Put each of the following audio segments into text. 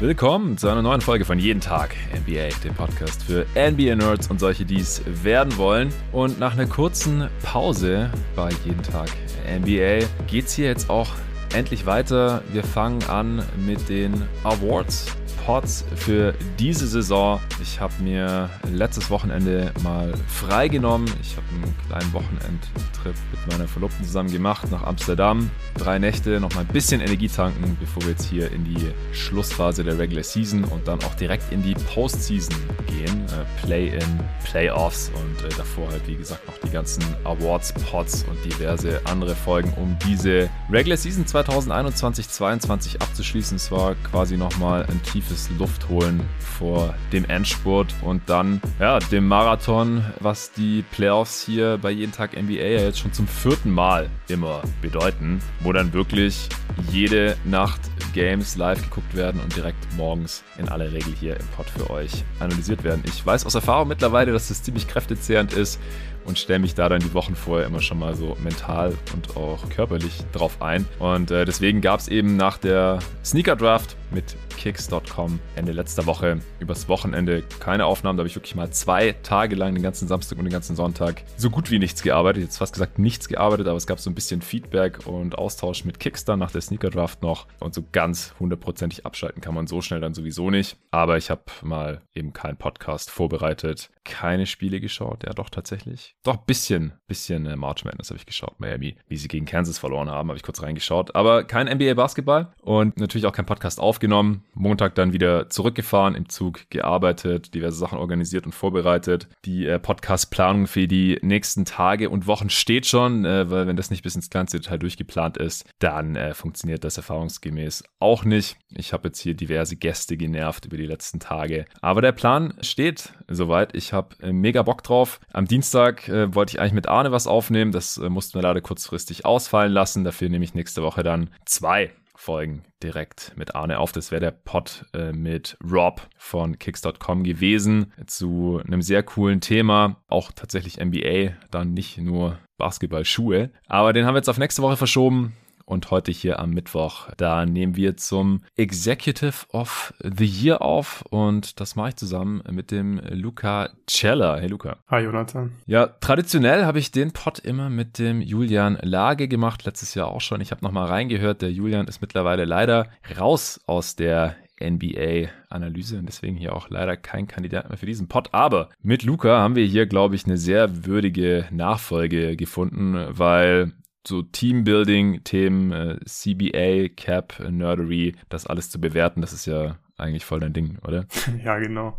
Willkommen zu einer neuen Folge von Jeden Tag NBA, dem Podcast für NBA-Nerds und solche, die es werden wollen. Und nach einer kurzen Pause bei Jeden Tag NBA geht es hier jetzt auch endlich weiter. Wir fangen an mit den Awards Pods für diese Saison. Ich habe mir letztes Wochenende mal freigenommen. Ich habe einen kleinen Wochenendtrip mit meiner Verlobten zusammen gemacht nach Amsterdam. Drei Nächte, noch mal ein bisschen Energie tanken, bevor wir jetzt hier in die Schlussphase der Regular Season und dann auch direkt in die Postseason gehen. Äh, Play-in, Playoffs und äh, davor halt, wie gesagt, noch die ganzen Awards-Pods und diverse andere Folgen, um diese Regular Season 2021-22 abzuschließen. Es war quasi nochmal ein tiefes tiefes Luft holen vor dem Endspurt und dann ja, dem Marathon, was die Playoffs hier bei jeden Tag NBA ja jetzt schon zum vierten Mal immer bedeuten, wo dann wirklich jede Nacht Games live geguckt werden und direkt morgens in aller Regel hier im Pod für euch analysiert werden. Ich weiß aus Erfahrung mittlerweile, dass das ziemlich kräftezehrend ist und stelle mich da dann die Wochen vorher immer schon mal so mental und auch körperlich drauf ein. Und äh, deswegen gab es eben nach der Sneaker Draft mit kicks.com Ende letzter Woche übers Wochenende keine Aufnahmen. Da habe ich wirklich mal zwei Tage lang den ganzen Samstag und den ganzen Sonntag so gut wie nichts gearbeitet. Jetzt fast gesagt nichts gearbeitet, aber es gab so ein bisschen Feedback und Austausch mit Kicks dann nach der Sneaker Draft noch. Und so ganz hundertprozentig abschalten kann man so schnell dann sowieso nicht. Aber ich habe mal eben keinen Podcast vorbereitet, keine Spiele geschaut. Ja, doch tatsächlich. Doch, bisschen, bisschen äh, March Madness habe ich geschaut. Miami, wie sie gegen Kansas verloren haben, habe ich kurz reingeschaut. Aber kein NBA Basketball und natürlich auch kein Podcast aufgenommen. Montag dann wieder zurückgefahren, im Zug gearbeitet, diverse Sachen organisiert und vorbereitet. Die äh, Podcast-Planung für die nächsten Tage und Wochen steht schon, äh, weil wenn das nicht bis ins kleinste Detail durchgeplant ist, dann äh, funktioniert das erfahrungsgemäß auch nicht. Ich habe jetzt hier diverse Gäste genervt über die letzten Tage. Aber der Plan steht soweit. Ich habe mega Bock drauf. Am Dienstag äh, wollte ich eigentlich mit Arne was aufnehmen. Das äh, mussten wir leider kurzfristig ausfallen lassen. Dafür nehme ich nächste Woche dann zwei Folgen direkt mit Arne auf. Das wäre der Pod äh, mit Rob von Kicks.com gewesen zu einem sehr coolen Thema. Auch tatsächlich NBA, dann nicht nur Basketballschuhe. Aber den haben wir jetzt auf nächste Woche verschoben und heute hier am Mittwoch. Da nehmen wir zum Executive of the Year auf und das mache ich zusammen mit dem Luca Cella. Hey Luca. Hi Jonathan. Ja, traditionell habe ich den Pod immer mit dem Julian Lage gemacht, letztes Jahr auch schon. Ich habe nochmal reingehört. Der Julian ist mittlerweile leider raus aus der NBA-Analyse und deswegen hier auch leider kein Kandidat mehr für diesen Pod. Aber mit Luca haben wir hier, glaube ich, eine sehr würdige Nachfolge gefunden, weil so Teambuilding-Themen, äh, CBA, Cap, Nerdery, das alles zu bewerten, das ist ja eigentlich voll dein Ding, oder? ja, genau.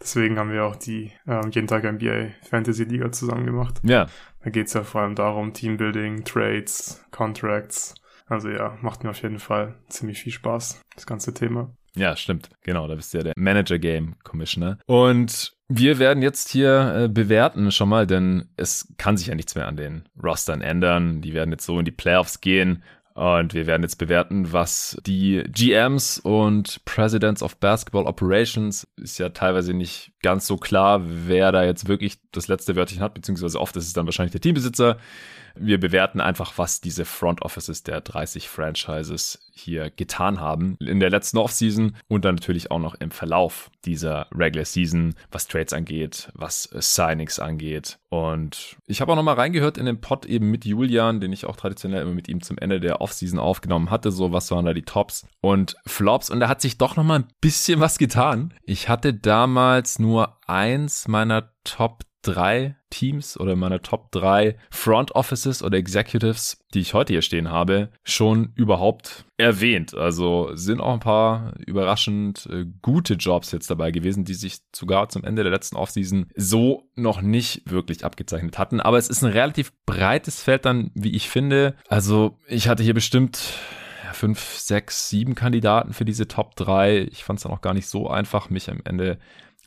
Deswegen haben wir auch die ähm, jeden Tag NBA Fantasy Liga zusammen gemacht. Ja. Da geht's ja vor allem darum, Teambuilding, Trades, Contracts. Also ja, macht mir auf jeden Fall ziemlich viel Spaß, das ganze Thema. Ja, stimmt. Genau, da bist du ja der Manager Game Commissioner. Und wir werden jetzt hier äh, bewerten schon mal, denn es kann sich ja nichts mehr an den Rostern ändern. Die werden jetzt so in die Playoffs gehen. Und wir werden jetzt bewerten, was die GMs und Presidents of Basketball Operations ist ja teilweise nicht ganz so klar, wer da jetzt wirklich das letzte Wörtchen hat, beziehungsweise oft ist es dann wahrscheinlich der Teambesitzer. Wir bewerten einfach, was diese Front Offices der 30 Franchises hier getan haben in der letzten Offseason und dann natürlich auch noch im Verlauf dieser Regular Season, was Trades angeht, was Signings angeht. Und ich habe auch noch mal reingehört in den Pod eben mit Julian, den ich auch traditionell immer mit ihm zum Ende der Offseason aufgenommen hatte, so was waren da die Tops und Flops und da hat sich doch noch mal ein bisschen was getan. Ich hatte damals nur eins meiner Top drei Teams oder meiner Top drei Front Offices oder Executives, die ich heute hier stehen habe, schon überhaupt erwähnt. Also sind auch ein paar überraschend äh, gute Jobs jetzt dabei gewesen, die sich sogar zum Ende der letzten Offseason so noch nicht wirklich abgezeichnet hatten. Aber es ist ein relativ breites Feld dann, wie ich finde. Also ich hatte hier bestimmt fünf, sechs, sieben Kandidaten für diese Top 3. Ich fand es dann auch gar nicht so einfach, mich am Ende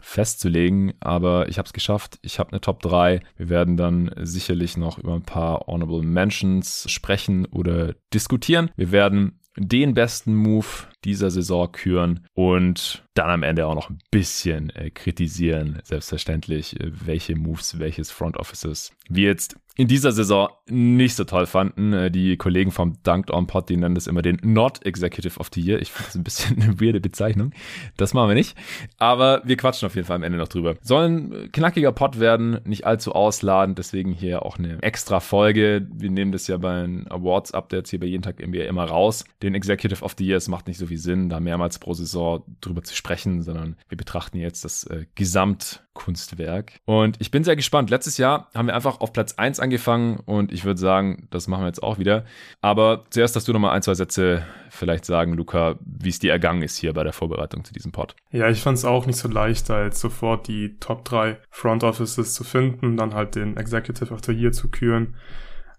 festzulegen, aber ich habe es geschafft. Ich habe eine Top 3. Wir werden dann sicherlich noch über ein paar Honorable Mentions sprechen oder diskutieren. Wir werden den besten Move dieser Saison küren und dann am Ende auch noch ein bisschen äh, kritisieren, selbstverständlich, äh, welche Moves, welches Front Offices wir jetzt in dieser Saison nicht so toll fanden. Äh, die Kollegen vom Dunked On Pod, die nennen das immer den Not Executive of the Year. Ich finde das ein bisschen eine weirde Bezeichnung. Das machen wir nicht. Aber wir quatschen auf jeden Fall am Ende noch drüber. Soll ein knackiger Pod werden, nicht allzu ausladend, deswegen hier auch eine extra Folge. Wir nehmen das ja bei den Awards Updates hier bei jeden Tag NBA immer raus. Den Executive of the Year, es macht nicht so viel Sinn, da mehrmals pro Saison drüber zu sprechen, sondern wir betrachten jetzt das äh, Gesamtkunstwerk. Und ich bin sehr gespannt. Letztes Jahr haben wir einfach auf Platz 1 angefangen und ich würde sagen, das machen wir jetzt auch wieder. Aber zuerst, dass du nochmal ein, zwei Sätze vielleicht sagen, Luca, wie es dir ergangen ist hier bei der Vorbereitung zu diesem Pod. Ja, ich fand es auch nicht so leicht, jetzt sofort die Top 3 Front Offices zu finden, dann halt den Executive of the Year zu küren.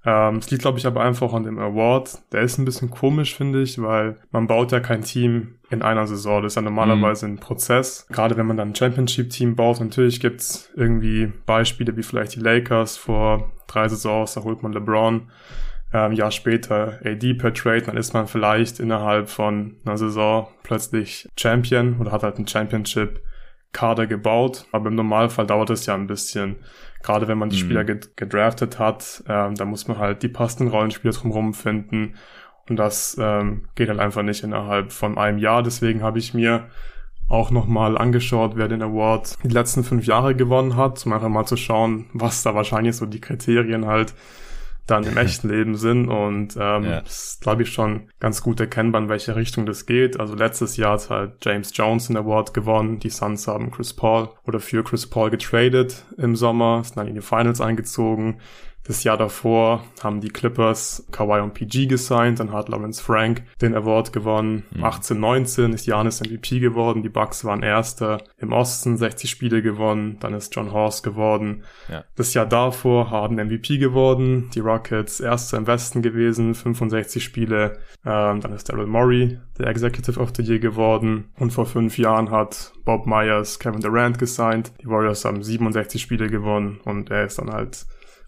Ähm, es liegt, glaube ich, aber einfach an dem Award. Der ist ein bisschen komisch, finde ich, weil man baut ja kein Team in einer Saison. Das ist ja normalerweise mhm. ein Prozess. Gerade wenn man dann ein Championship-Team baut. Natürlich gibt's irgendwie Beispiele wie vielleicht die Lakers vor drei Saisons, da holt man LeBron. Ähm, Jahr später AD per Trade, dann ist man vielleicht innerhalb von einer Saison plötzlich Champion oder hat halt ein Championship Kader gebaut, aber im Normalfall dauert es ja ein bisschen. Gerade wenn man die mhm. Spieler gedraftet hat, ähm, da muss man halt die passenden Rollenspieler drumherum finden. Und das ähm, geht halt einfach nicht innerhalb von einem Jahr. Deswegen habe ich mir auch nochmal angeschaut, wer den Award die letzten fünf Jahre gewonnen hat, um einfach mal zu schauen, was da wahrscheinlich so die Kriterien halt dann im echten Leben sind. Und ähm, ja. ist, glaube ich, schon ganz gut erkennbar, in welche Richtung das geht. Also letztes Jahr hat halt James Jones den Award gewonnen. Die Suns haben Chris Paul oder für Chris Paul getradet im Sommer, sind dann in die Finals eingezogen. Das Jahr davor haben die Clippers Kawhi und PG gesigned, dann hat Lawrence Frank den Award gewonnen. Mhm. 18, 19 ist Janis MVP geworden, die Bucks waren Erster im Osten, 60 Spiele gewonnen, dann ist John Horst geworden. Ja. Das Jahr davor Harden MVP geworden, die Rockets Erster im Westen gewesen, 65 Spiele, ähm, dann ist Daryl Morey der Executive of the Year geworden und vor fünf Jahren hat Bob Myers Kevin Durant gesigned, die Warriors haben 67 Spiele gewonnen und er ist dann halt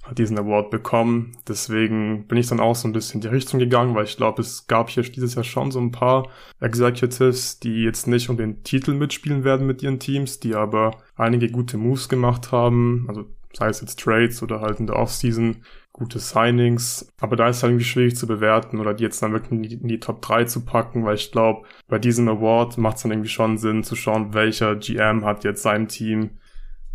hat diesen Award bekommen. Deswegen bin ich dann auch so ein bisschen in die Richtung gegangen, weil ich glaube, es gab hier dieses Jahr schon so ein paar Executives, die jetzt nicht um den Titel mitspielen werden mit ihren Teams, die aber einige gute Moves gemacht haben. Also sei es jetzt Trades oder halt in der Offseason gute Signings. Aber da ist halt irgendwie schwierig zu bewerten oder die jetzt dann wirklich in die, in die Top 3 zu packen, weil ich glaube, bei diesem Award macht es dann irgendwie schon Sinn zu schauen, welcher GM hat jetzt sein Team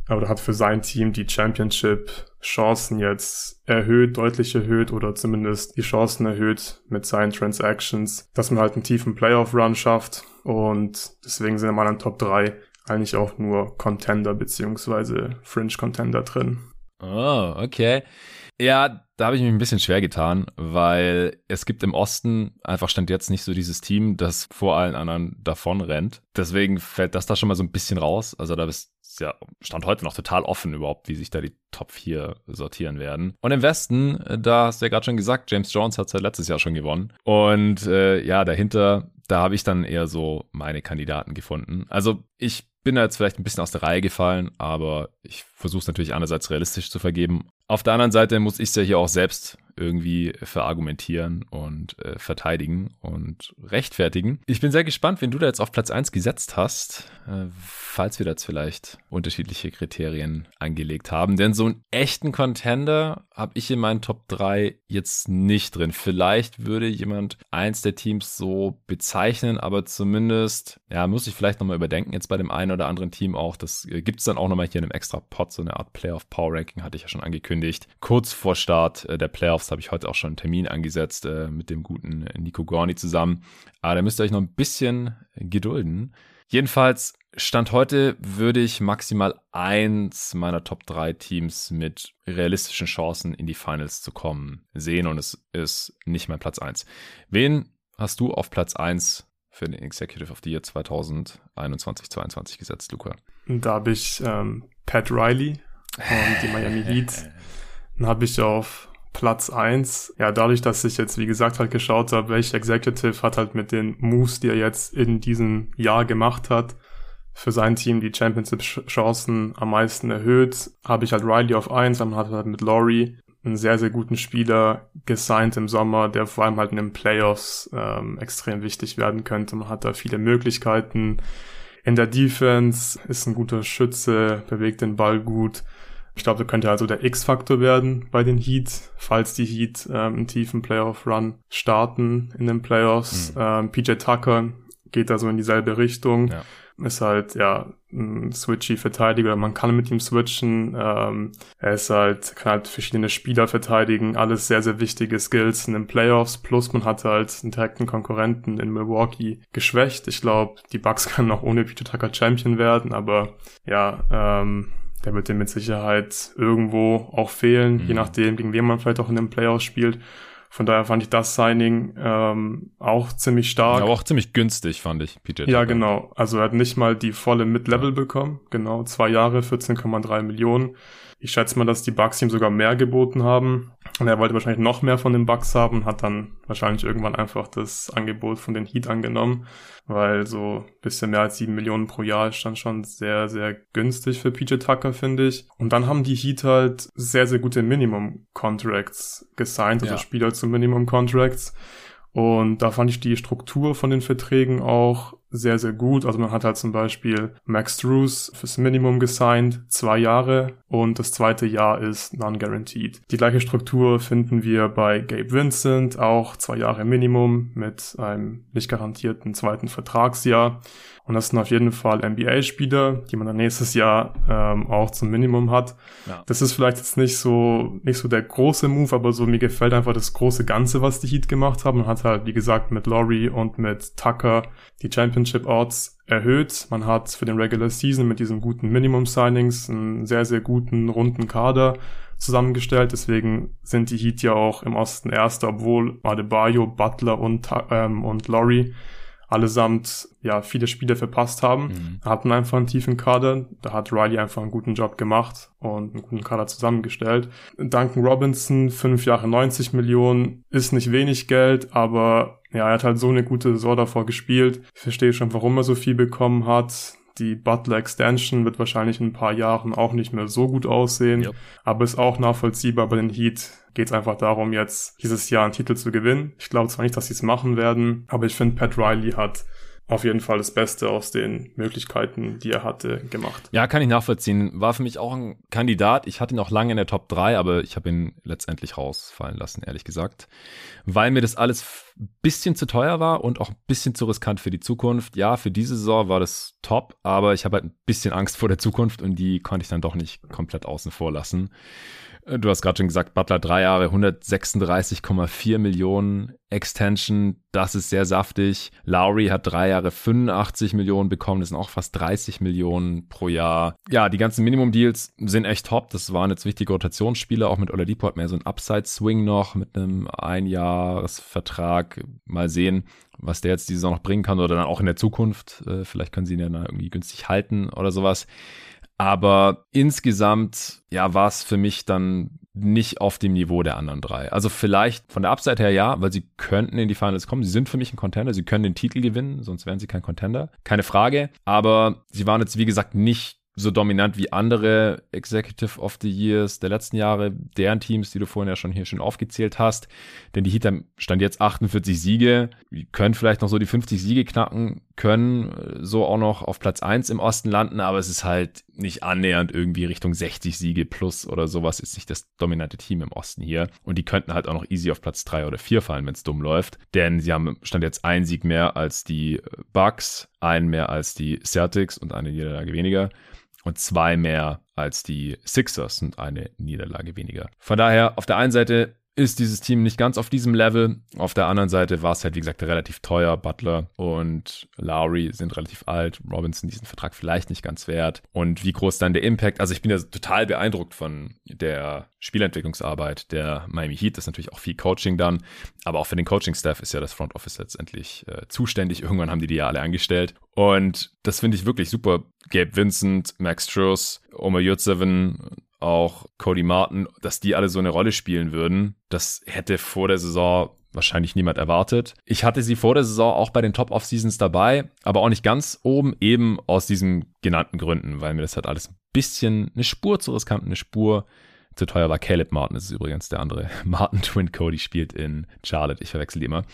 oder hat für sein Team die Championship-Chancen jetzt erhöht, deutlich erhöht oder zumindest die Chancen erhöht mit seinen Transactions, dass man halt einen tiefen Playoff-Run schafft und deswegen sind in meinen Top 3 eigentlich auch nur Contender beziehungsweise Fringe-Contender drin. Oh, okay. Ja, da habe ich mich ein bisschen schwer getan, weil es gibt im Osten einfach stand jetzt nicht so dieses Team, das vor allen anderen davon rennt. Deswegen fällt das da schon mal so ein bisschen raus. Also da bist ja Stand heute noch total offen überhaupt, wie sich da die Top 4 sortieren werden. Und im Westen, äh, da hast du ja gerade schon gesagt, James Jones hat es ja letztes Jahr schon gewonnen. Und äh, ja, dahinter, da habe ich dann eher so meine Kandidaten gefunden. Also ich bin da jetzt vielleicht ein bisschen aus der Reihe gefallen, aber ich versuche es natürlich einerseits realistisch zu vergeben. Auf der anderen Seite muss ich es ja hier auch selbst irgendwie verargumentieren und äh, verteidigen und rechtfertigen. Ich bin sehr gespannt, wenn du da jetzt auf Platz 1 gesetzt hast, äh, falls wir da jetzt vielleicht unterschiedliche Kriterien angelegt haben. Denn so einen echten Contender habe ich in meinen Top 3 jetzt nicht drin. Vielleicht würde jemand eins der Teams so bezeichnen, aber zumindest, ja, muss ich vielleicht nochmal überdenken, jetzt bei dem einen oder anderen Team auch. Das äh, gibt es dann auch nochmal hier in einem extra Pod, so eine Art Playoff Power Ranking, hatte ich ja schon angekündigt. Kurz vor Start äh, der Playoffs habe ich heute auch schon einen Termin angesetzt äh, mit dem guten Nico Gorni zusammen. Aber da müsst ihr euch noch ein bisschen gedulden. Jedenfalls, Stand heute würde ich maximal eins meiner Top 3 Teams mit realistischen Chancen in die Finals zu kommen sehen und es ist nicht mein Platz 1. Wen hast du auf Platz 1 für den Executive of the Year 2021-22 gesetzt, Luca? Da habe ich ähm, Pat Riley und die Miami Heat. Dann habe ich auf Platz 1. Ja, dadurch, dass ich jetzt, wie gesagt, halt geschaut habe, welcher Executive hat halt mit den Moves, die er jetzt in diesem Jahr gemacht hat, für sein Team die Championship-Chancen am meisten erhöht, habe ich halt Riley auf 1, dann hat halt mit Laurie einen sehr, sehr guten Spieler gesigned im Sommer, der vor allem halt in den Playoffs ähm, extrem wichtig werden könnte. Man hat da viele Möglichkeiten. In der Defense ist ein guter Schütze, bewegt den Ball gut. Ich glaube, da könnte also der X-Faktor werden bei den Heat, falls die Heat ähm, einen tiefen Playoff-Run starten in den Playoffs. Mhm. Ähm, PJ Tucker geht da so in dieselbe Richtung. Ja. Ist halt, ja, ein switchy Verteidiger. Man kann mit ihm switchen. Ähm, er ist halt, kann halt verschiedene Spieler verteidigen. Alles sehr, sehr wichtige Skills in den Playoffs. Plus man hat halt einen direkten Konkurrenten in Milwaukee geschwächt. Ich glaube, die Bucks können auch ohne Peter Tucker Champion werden, aber ja, ähm, der wird dir mit Sicherheit irgendwo auch fehlen, mhm. je nachdem, gegen wen man vielleicht auch in den Playoffs spielt. Von daher fand ich das Signing ähm, auch ziemlich stark. aber auch ziemlich günstig, fand ich, PJ. Ja, genau. Also er hat nicht mal die volle Mid-Level ja. bekommen. Genau, zwei Jahre, 14,3 Millionen. Ich schätze mal, dass die Bucks ihm sogar mehr geboten haben. Und er wollte wahrscheinlich noch mehr von den Bucks haben, hat dann wahrscheinlich irgendwann einfach das Angebot von den Heat angenommen, weil so bisschen mehr als sieben Millionen pro Jahr ist dann schon sehr, sehr günstig für PJ Tucker, finde ich. Und dann haben die Heat halt sehr, sehr gute Minimum-Contracts gesigned, also ja. Spieler zu Minimum-Contracts. Und da fand ich die Struktur von den Verträgen auch sehr, sehr gut. Also man hat halt zum Beispiel Max Drews fürs Minimum gesigned, zwei Jahre und das zweite Jahr ist non-guaranteed. Die gleiche Struktur finden wir bei Gabe Vincent, auch zwei Jahre Minimum mit einem nicht garantierten zweiten Vertragsjahr. Und das sind auf jeden Fall NBA-Spieler, die man dann nächstes Jahr ähm, auch zum Minimum hat. Ja. Das ist vielleicht jetzt nicht so nicht so der große Move, aber so mir gefällt einfach das große Ganze, was die Heat gemacht haben. Man hat halt, wie gesagt, mit Laurie und mit Tucker die Championship Odds erhöht. Man hat für den Regular Season mit diesen guten Minimum Signings einen sehr, sehr guten, runden Kader zusammengestellt. Deswegen sind die Heat ja auch im Osten Erster, obwohl Adebayo, Butler und, ähm, und Laurie allesamt ja viele Spiele verpasst haben. Mhm. Hatten einfach einen tiefen Kader. Da hat Riley einfach einen guten Job gemacht und einen guten Kader zusammengestellt. Duncan Robinson, fünf Jahre 90 Millionen, ist nicht wenig Geld, aber ja, er hat halt so eine gute Saison davor gespielt. Ich verstehe schon, warum er so viel bekommen hat. Die Butler Extension wird wahrscheinlich in ein paar Jahren auch nicht mehr so gut aussehen, yep. aber ist auch nachvollziehbar. Bei den Heat geht es einfach darum, jetzt dieses Jahr einen Titel zu gewinnen. Ich glaube zwar nicht, dass sie es machen werden, aber ich finde, Pat Riley hat auf jeden Fall das Beste aus den Möglichkeiten, die er hatte, gemacht. Ja, kann ich nachvollziehen. War für mich auch ein Kandidat. Ich hatte ihn auch lange in der Top 3, aber ich habe ihn letztendlich rausfallen lassen, ehrlich gesagt. Weil mir das alles bisschen zu teuer war und auch ein bisschen zu riskant für die Zukunft. Ja, für diese Saison war das top, aber ich habe halt ein bisschen Angst vor der Zukunft und die konnte ich dann doch nicht komplett außen vor lassen. Äh, du hast gerade schon gesagt, Butler drei Jahre, 136,4 Millionen Extension, das ist sehr saftig. Lowry hat drei Jahre 85 Millionen bekommen, das sind auch fast 30 Millionen pro Jahr. Ja, die ganzen Minimum-Deals sind echt top. Das waren jetzt wichtige Rotationsspieler, auch mit Oladipo hat mehr so ein Upside-Swing noch mit einem Einjahresvertrag. Mal sehen, was der jetzt die Saison noch bringen kann oder dann auch in der Zukunft. Äh, vielleicht können sie ihn ja dann irgendwie günstig halten oder sowas. Aber insgesamt, ja, war es für mich dann nicht auf dem Niveau der anderen drei. Also vielleicht von der Upside her ja, weil sie könnten in die Finals kommen. Sie sind für mich ein Contender. Sie können den Titel gewinnen, sonst wären sie kein Contender. Keine Frage. Aber sie waren jetzt, wie gesagt, nicht so dominant wie andere Executive of the Years der letzten Jahre, deren Teams, die du vorhin ja schon hier schon aufgezählt hast. Denn die Heat haben stand jetzt 48 Siege, können vielleicht noch so die 50 Siege knacken, können so auch noch auf Platz 1 im Osten landen, aber es ist halt nicht annähernd irgendwie Richtung 60 Siege plus oder sowas, ist nicht das dominante Team im Osten hier. Und die könnten halt auch noch easy auf Platz 3 oder 4 fallen, wenn es dumm läuft. Denn sie haben stand jetzt ein Sieg mehr als die Bucks, einen mehr als die Celtics und eine Niederlage weniger und zwei mehr als die Sixers und eine Niederlage weniger. Von daher, auf der einen Seite ist dieses Team nicht ganz auf diesem Level. Auf der anderen Seite war es halt, wie gesagt, relativ teuer. Butler und Lowry sind relativ alt. Robinson diesen Vertrag vielleicht nicht ganz wert. Und wie groß dann der Impact? Also ich bin ja total beeindruckt von der Spielentwicklungsarbeit der Miami Heat. Das ist natürlich auch viel Coaching dann. Aber auch für den Coaching-Staff ist ja das Front Office letztendlich äh, zuständig. Irgendwann haben die die ja alle angestellt. Und das finde ich wirklich super. Gabe Vincent, Max Truss, Omar Yurtseven, auch Cody Martin, dass die alle so eine Rolle spielen würden, das hätte vor der Saison wahrscheinlich niemand erwartet. Ich hatte sie vor der Saison auch bei den Top-Off-Seasons dabei, aber auch nicht ganz oben, eben aus diesen genannten Gründen, weil mir das halt alles ein bisschen eine Spur zu riskant, eine Spur Zu teuer war Caleb Martin, ist übrigens der andere Martin Twin Cody spielt in Charlotte. Ich verwechsel die immer.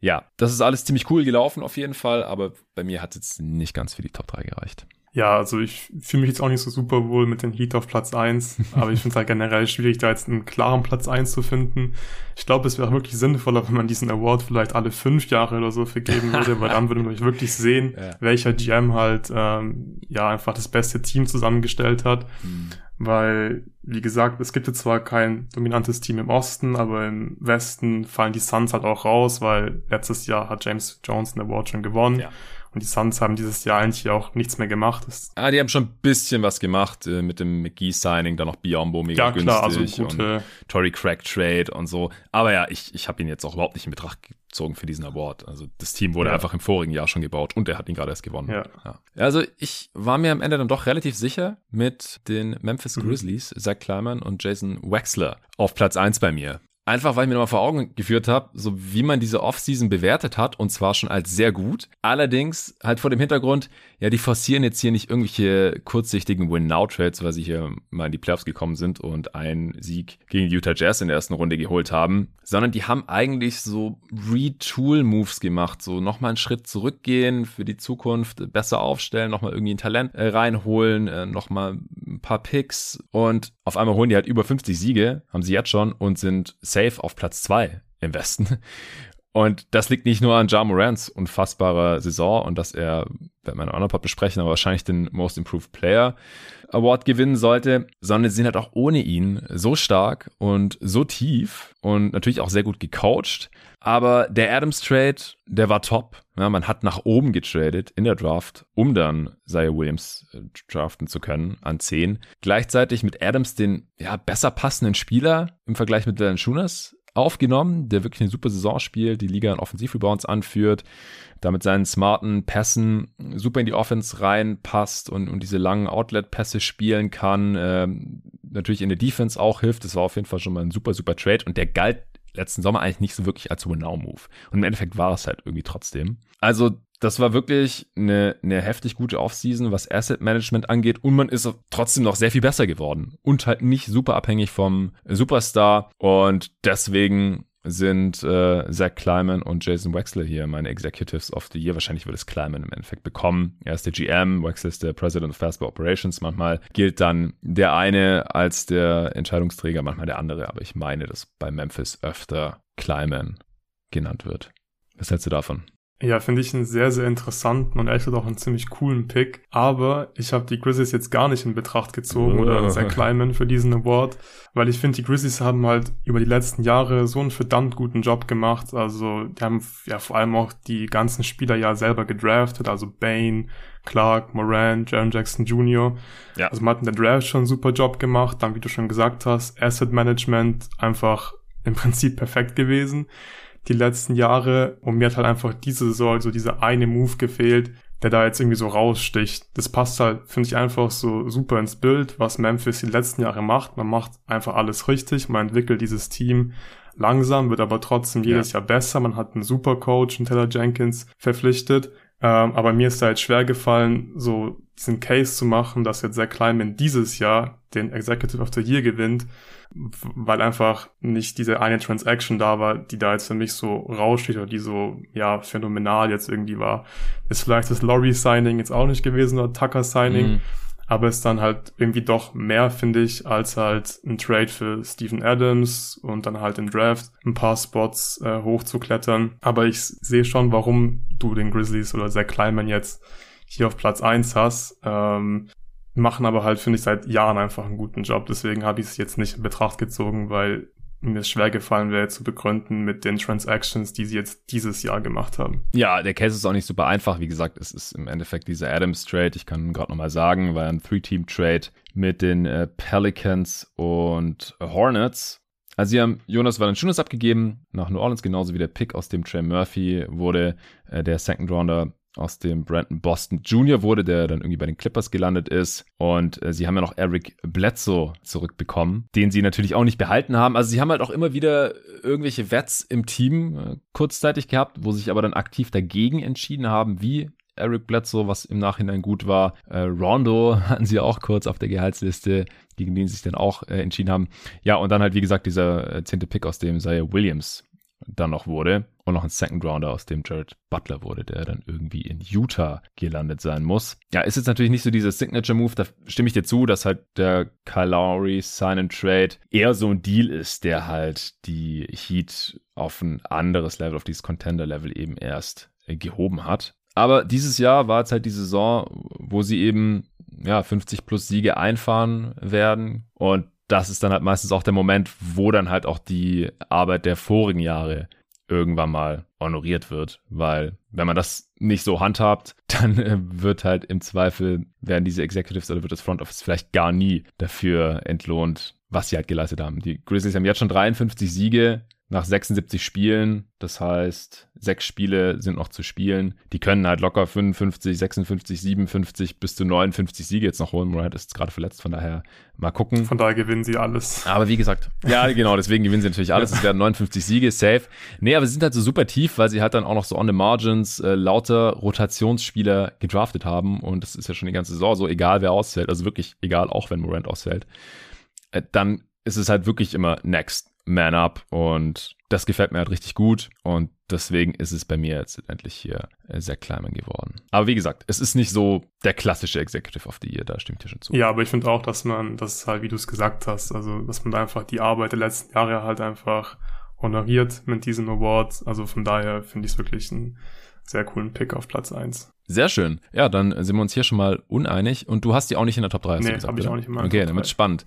Ja, das ist alles ziemlich cool gelaufen auf jeden Fall, aber bei mir hat es jetzt nicht ganz für die Top 3 gereicht. Ja, also ich fühle mich jetzt auch nicht so super wohl mit den Heat auf Platz 1, aber ich finde es halt generell schwierig, da jetzt einen klaren Platz 1 zu finden. Ich glaube, es wäre wirklich sinnvoller, wenn man diesen Award vielleicht alle fünf Jahre oder so vergeben würde, weil dann würde man wirklich sehen, ja. welcher GM halt ähm, ja einfach das beste Team zusammengestellt hat. Mhm. Weil, wie gesagt, es gibt jetzt zwar kein dominantes Team im Osten, aber im Westen fallen die Suns halt auch raus, weil letztes Jahr hat James Jones den Award schon gewonnen. Ja. Und die Suns haben dieses Jahr eigentlich auch nichts mehr gemacht. Das ah, die haben schon ein bisschen was gemacht äh, mit dem McGee-Signing, dann noch Biombo mega ja, klar, also gute und Tory Craig Trade und so. Aber ja, ich, ich habe ihn jetzt auch überhaupt nicht in Betracht gezogen für diesen Award. Also das Team wurde ja. einfach im vorigen Jahr schon gebaut und er hat ihn gerade erst gewonnen. Ja. ja. Also ich war mir am Ende dann doch relativ sicher mit den Memphis mhm. Grizzlies, mhm. Zach Kleiman und Jason Wexler auf Platz 1 bei mir. Einfach weil ich mir nochmal vor Augen geführt habe, so wie man diese Offseason bewertet hat, und zwar schon als sehr gut. Allerdings halt vor dem Hintergrund, ja, die forcieren jetzt hier nicht irgendwelche kurzsichtigen Win-Now-Trades, weil sie hier mal in die Playoffs gekommen sind und einen Sieg gegen Utah Jazz in der ersten Runde geholt haben, sondern die haben eigentlich so Retool-Moves gemacht, so nochmal einen Schritt zurückgehen für die Zukunft, besser aufstellen, nochmal irgendwie ein Talent äh, reinholen, äh, nochmal ein paar Picks und auf einmal holen die halt über 50 Siege, haben sie jetzt schon und sind safe auf Platz zwei im Westen. Und das liegt nicht nur an Ja Morants unfassbarer Saison und dass er, werden wir in einem Part besprechen, aber wahrscheinlich den Most Improved Player Award gewinnen sollte, sondern sie sind halt auch ohne ihn so stark und so tief und natürlich auch sehr gut gecoacht. Aber der Adams Trade, der war top. Ja, man hat nach oben getradet in der Draft, um dann Zaya Williams äh, draften zu können an 10. Gleichzeitig mit Adams den ja, besser passenden Spieler im Vergleich mit Valanciunas aufgenommen, der wirklich eine super Saison spielt, die Liga in Offensivrebounds anführt, da mit seinen smarten Pässen super in die Offense reinpasst und, und diese langen Outlet-Pässe spielen kann, ähm, natürlich in der Defense auch hilft. Das war auf jeden Fall schon mal ein super, super Trade und der galt letzten Sommer eigentlich nicht so wirklich als Win-Now-Move. Und im Endeffekt war es halt irgendwie trotzdem. Also das war wirklich eine, eine heftig gute Offseason, was Asset Management angeht. Und man ist trotzdem noch sehr viel besser geworden. Und halt nicht super abhängig vom Superstar. Und deswegen sind äh, Zach Kleiman und Jason Wexler hier meine Executives of the Year. Wahrscheinlich wird es Kleiman im Endeffekt bekommen. Er ist der GM, Wexler ist der President of Fastball Operations. Manchmal gilt dann der eine als der Entscheidungsträger, manchmal der andere. Aber ich meine, dass bei Memphis öfter Kleiman genannt wird. Was hältst du davon? Ja, finde ich einen sehr, sehr interessanten und echt auch einen ziemlich coolen Pick. Aber ich habe die Grizzlies jetzt gar nicht in Betracht gezogen oder Zach Kleiman für diesen Award, weil ich finde, die Grizzlies haben halt über die letzten Jahre so einen verdammt guten Job gemacht. Also die haben ja vor allem auch die ganzen Spieler ja selber gedraftet, also Bane, Clark, Moran, Jaron Jackson Jr. Ja. Also man hat in der Draft schon einen super Job gemacht. Dann, wie du schon gesagt hast, Asset Management einfach im Prinzip perfekt gewesen die letzten Jahre. Und mir hat halt einfach diese Saison so dieser eine Move gefehlt, der da jetzt irgendwie so raussticht. Das passt halt, finde ich, einfach so super ins Bild, was Memphis die letzten Jahre macht. Man macht einfach alles richtig, man entwickelt dieses Team langsam, wird aber trotzdem jedes ja. Jahr besser. Man hat einen super Coach, einen Taylor Jenkins, verpflichtet. Ähm, aber mir ist da jetzt schwer gefallen, so diesen Case zu machen, dass jetzt Zach Kleinman dieses Jahr den Executive of the Year gewinnt, weil einfach nicht diese eine Transaction da war, die da jetzt für mich so raussteht oder die so, ja, phänomenal jetzt irgendwie war. Ist vielleicht das Laurie-Signing jetzt auch nicht gewesen oder Tucker-Signing. Mhm aber ist dann halt irgendwie doch mehr, finde ich, als halt ein Trade für Steven Adams und dann halt im Draft ein paar Spots äh, hochzuklettern. Aber ich sehe schon, warum du den Grizzlies oder Zach Kleiman jetzt hier auf Platz eins hast. Ähm, machen aber halt, finde ich, seit Jahren einfach einen guten Job. Deswegen habe ich es jetzt nicht in Betracht gezogen, weil mir schwer gefallen wäre zu begründen mit den Transactions, die sie jetzt dieses Jahr gemacht haben. Ja, der Case ist auch nicht super einfach. Wie gesagt, es ist im Endeffekt dieser Adams Trade. Ich kann gerade nochmal sagen, war ein Three-Team-Trade mit den äh, Pelicans und Hornets. Also sie haben Jonas Valanciunas abgegeben nach New Orleans, genauso wie der Pick aus dem Trey Murphy wurde äh, der Second Rounder aus dem Brandon Boston Jr. wurde, der dann irgendwie bei den Clippers gelandet ist. Und äh, sie haben ja noch Eric Bledsoe zurückbekommen, den sie natürlich auch nicht behalten haben. Also sie haben halt auch immer wieder irgendwelche Wets im Team äh, kurzzeitig gehabt, wo sich aber dann aktiv dagegen entschieden haben, wie Eric Bledsoe, was im Nachhinein gut war. Äh, Rondo hatten sie auch kurz auf der Gehaltsliste, gegen den sie sich dann auch äh, entschieden haben. Ja, und dann halt, wie gesagt, dieser äh, zehnte Pick, aus dem Isaiah Williams dann noch wurde und noch ein Second Rounder, aus dem Jared Butler wurde, der dann irgendwie in Utah gelandet sein muss. Ja, ist jetzt natürlich nicht so dieser Signature Move, da stimme ich dir zu, dass halt der Kyle Lowry Sign and Trade eher so ein Deal ist, der halt die Heat auf ein anderes Level, auf dieses Contender Level eben erst äh, gehoben hat. Aber dieses Jahr war jetzt halt die Saison, wo sie eben ja 50 plus Siege einfahren werden und das ist dann halt meistens auch der Moment, wo dann halt auch die Arbeit der vorigen Jahre irgendwann mal honoriert wird, weil wenn man das nicht so handhabt, dann äh, wird halt im Zweifel werden diese Executives oder wird das Front Office vielleicht gar nie dafür entlohnt, was sie halt geleistet haben. Die Grizzlies haben jetzt schon 53 Siege, nach 76 Spielen. Das heißt, sechs Spiele sind noch zu spielen. Die können halt locker 55, 56, 57 bis zu 59 Siege jetzt noch holen. Morant ist gerade verletzt, von daher mal gucken. Von daher gewinnen sie alles. Aber wie gesagt, ja, genau, deswegen gewinnen sie natürlich alles. Es werden 59 Siege, safe. Nee, aber sie sind halt so super tief, weil sie halt dann auch noch so on the margins äh, lauter Rotationsspieler gedraftet haben. Und das ist ja schon die ganze Saison so, egal wer ausfällt. Also wirklich egal, auch wenn Morant ausfällt. Äh, dann ist es halt wirklich immer next man up und das gefällt mir halt richtig gut und deswegen ist es bei mir jetzt endlich hier äh, sehr Kleiman geworden. Aber wie gesagt, es ist nicht so der klassische Executive of the Year, da stimmt dir schon zu. Ja, aber ich finde auch, dass man, das halt, wie du es gesagt hast, also, dass man da einfach die Arbeit der letzten Jahre halt einfach honoriert mit diesem Award. Also von daher finde ich es wirklich einen sehr coolen Pick auf Platz 1. Sehr schön. Ja, dann sind wir uns hier schon mal uneinig und du hast die auch nicht in der Top 3. Nee, habe ich auch nicht in meiner Okay, dann wird spannend.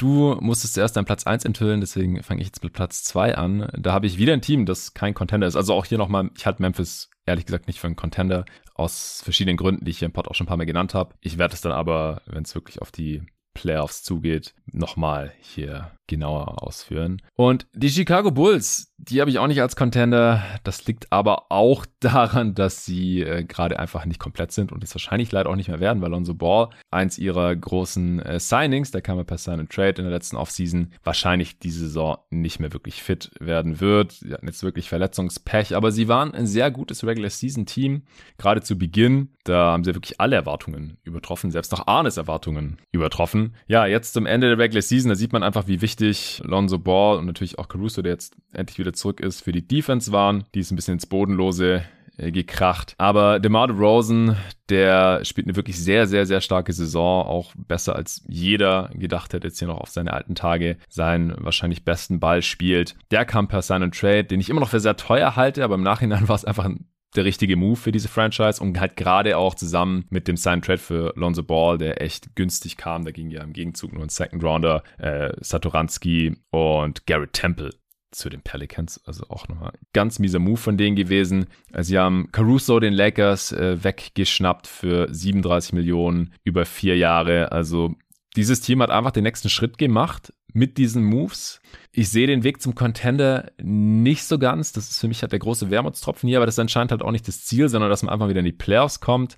Du musstest zuerst deinen Platz 1 enthüllen, deswegen fange ich jetzt mit Platz 2 an. Da habe ich wieder ein Team, das kein Contender ist. Also auch hier nochmal, ich halte Memphis ehrlich gesagt nicht für einen Contender, aus verschiedenen Gründen, die ich hier im Pod auch schon ein paar Mal genannt habe. Ich werde es dann aber, wenn es wirklich auf die Playoffs zugeht, nochmal hier genauer ausführen. Und die Chicago Bulls, die habe ich auch nicht als Contender. Das liegt aber auch daran, dass sie äh, gerade einfach nicht komplett sind und es wahrscheinlich leider auch nicht mehr werden, weil Lonzo Ball, eins ihrer großen äh, Signings, der kam ja per Sign and Trade in der letzten Offseason, wahrscheinlich diese Saison nicht mehr wirklich fit werden wird. Sie hatten jetzt wirklich Verletzungspech, aber sie waren ein sehr gutes Regular Season Team, gerade zu Beginn. Da haben sie wirklich alle Erwartungen übertroffen, selbst noch Arnes Erwartungen übertroffen. Ja, jetzt zum Ende der Regular Season, da sieht man einfach, wie wichtig Lonzo Ball und natürlich auch Caruso, der jetzt endlich wieder zurück ist, für die Defense waren. Die ist ein bisschen ins Bodenlose äh, gekracht. Aber DeMar DeRozan, der spielt eine wirklich sehr, sehr, sehr starke Saison. Auch besser als jeder gedacht hätte, jetzt hier noch auf seine alten Tage seinen wahrscheinlich besten Ball spielt. Der kam per Sign and Trade, den ich immer noch für sehr teuer halte, aber im Nachhinein war es einfach ein der richtige Move für diese Franchise und halt gerade auch zusammen mit dem Sign Trade für Lonzo Ball, der echt günstig kam. Da ging ja im Gegenzug nur ein Second Rounder, äh, Satoransky und Garrett Temple zu den Pelicans. Also auch nochmal ganz mieser Move von denen gewesen. Sie haben Caruso den Lakers äh, weggeschnappt für 37 Millionen über vier Jahre. Also dieses Team hat einfach den nächsten Schritt gemacht mit diesen Moves. Ich sehe den Weg zum Contender nicht so ganz. Das ist für mich halt der große Wermutstropfen hier, aber das ist anscheinend halt auch nicht das Ziel, sondern dass man einfach wieder in die Playoffs kommt.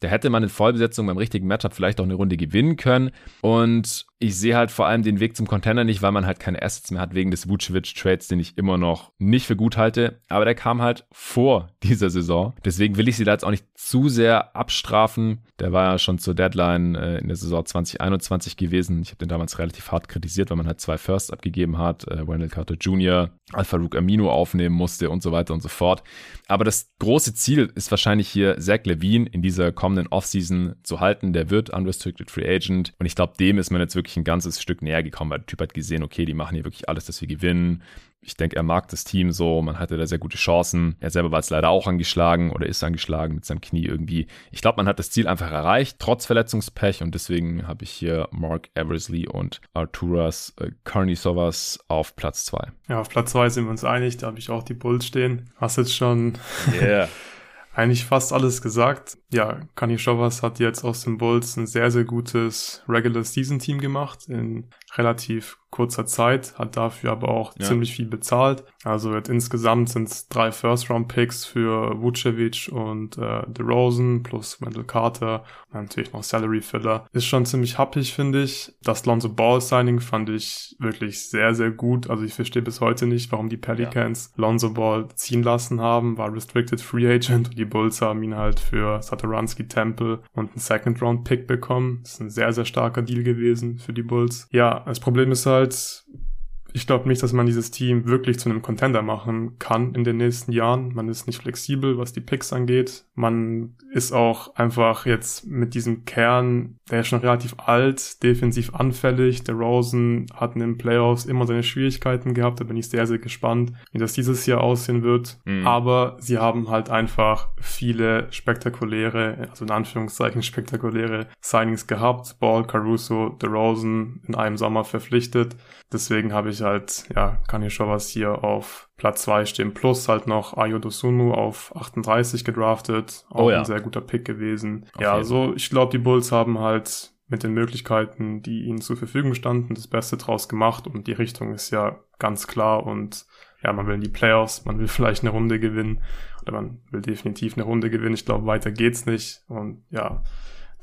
Da hätte man in Vollbesetzung beim richtigen Matchup vielleicht auch eine Runde gewinnen können. Und ich sehe halt vor allem den Weg zum Contender nicht, weil man halt keine Assets mehr hat wegen des Vucevic-Trades, den ich immer noch nicht für gut halte. Aber der kam halt vor dieser Saison. Deswegen will ich sie da jetzt auch nicht zu sehr abstrafen. Der war ja schon zur Deadline äh, in der Saison 2021 gewesen. Ich habe den damals relativ hart kritisiert, weil man halt zwei Firsts abgegeben hat. Äh, Wendell Carter Jr., Alpha Rook Amino aufnehmen musste und so weiter und so fort. Aber das große Ziel ist wahrscheinlich hier Zach Levine in dieser kommenden Offseason zu halten. Der wird Unrestricted Free Agent. Und ich glaube, dem ist man jetzt wirklich wirklich ein ganzes Stück näher gekommen, weil der Typ hat gesehen, okay, die machen hier wirklich alles, dass wir gewinnen. Ich denke, er mag das Team so, man hatte da sehr gute Chancen. Er selber war jetzt leider auch angeschlagen oder ist angeschlagen mit seinem Knie irgendwie. Ich glaube, man hat das Ziel einfach erreicht, trotz Verletzungspech und deswegen habe ich hier Mark Eversley und Arturas äh, Karnisovas auf Platz 2. Ja, auf Platz 2 sind wir uns einig, da habe ich auch die Bulls stehen. Hast jetzt schon yeah. eigentlich fast alles gesagt. Ja, Kani Shovas hat jetzt aus den Bulls ein sehr, sehr gutes Regular Season Team gemacht in relativ kurzer Zeit, hat dafür aber auch ja. ziemlich viel bezahlt. Also wird insgesamt sind es drei First-Round-Picks für Vucevic und äh, DeRozan plus Wendell Carter und natürlich noch Salary-Filler. Ist schon ziemlich happig, finde ich. Das Lonzo Ball-Signing fand ich wirklich sehr, sehr gut. Also ich verstehe bis heute nicht, warum die Pelicans ja. Lonzo Ball ziehen lassen haben. War Restricted Free Agent und die Bulls haben ihn halt für Satoransky Temple und einen Second-Round-Pick bekommen. Das ist ein sehr, sehr starker Deal gewesen für die Bulls. Ja, das Problem ist halt, ich glaube nicht, dass man dieses Team wirklich zu einem Contender machen kann in den nächsten Jahren. Man ist nicht flexibel, was die Picks angeht. Man ist auch einfach jetzt mit diesem Kern, der ist schon relativ alt, defensiv anfällig. Der Rosen hat in den Playoffs immer seine Schwierigkeiten gehabt. Da bin ich sehr, sehr gespannt, wie das dieses Jahr aussehen wird. Mhm. Aber sie haben halt einfach viele spektakuläre, also in Anführungszeichen spektakuläre Signings gehabt. Ball, Caruso, The Rosen in einem Sommer verpflichtet. Deswegen habe ich halt, ja, kann ich schon was hier auf Platz 2 stehen. Plus halt noch Ayo Dosunu auf 38 gedraftet. Auch oh ja. ein sehr guter Pick gewesen. Auf ja, also ich glaube, die Bulls haben halt mit den Möglichkeiten, die ihnen zur Verfügung standen, das Beste draus gemacht und die Richtung ist ja ganz klar und ja, man will in die Playoffs, man will vielleicht eine Runde gewinnen oder man will definitiv eine Runde gewinnen. Ich glaube, weiter geht's nicht und ja,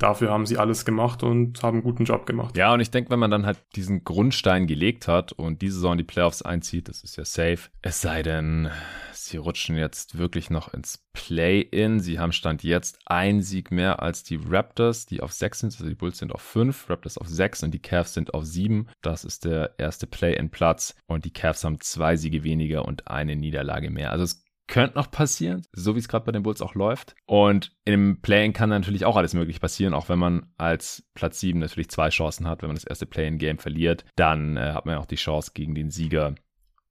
dafür haben sie alles gemacht und haben einen guten Job gemacht. Ja, und ich denke, wenn man dann halt diesen Grundstein gelegt hat und diese Saison die Playoffs einzieht, das ist ja safe. Es sei denn, sie rutschen jetzt wirklich noch ins Play-In. Sie haben Stand jetzt ein Sieg mehr als die Raptors, die auf sechs sind. Also die Bulls sind auf fünf, Raptors auf sechs und die Cavs sind auf sieben. Das ist der erste Play-In-Platz. Und die Cavs haben zwei Siege weniger und eine Niederlage mehr. Also es könnte noch passieren, so wie es gerade bei den Bulls auch läuft. Und im Play-In kann natürlich auch alles möglich passieren, auch wenn man als Platz 7 natürlich zwei Chancen hat. Wenn man das erste Play-In-Game verliert, dann äh, hat man auch die Chance gegen den Sieger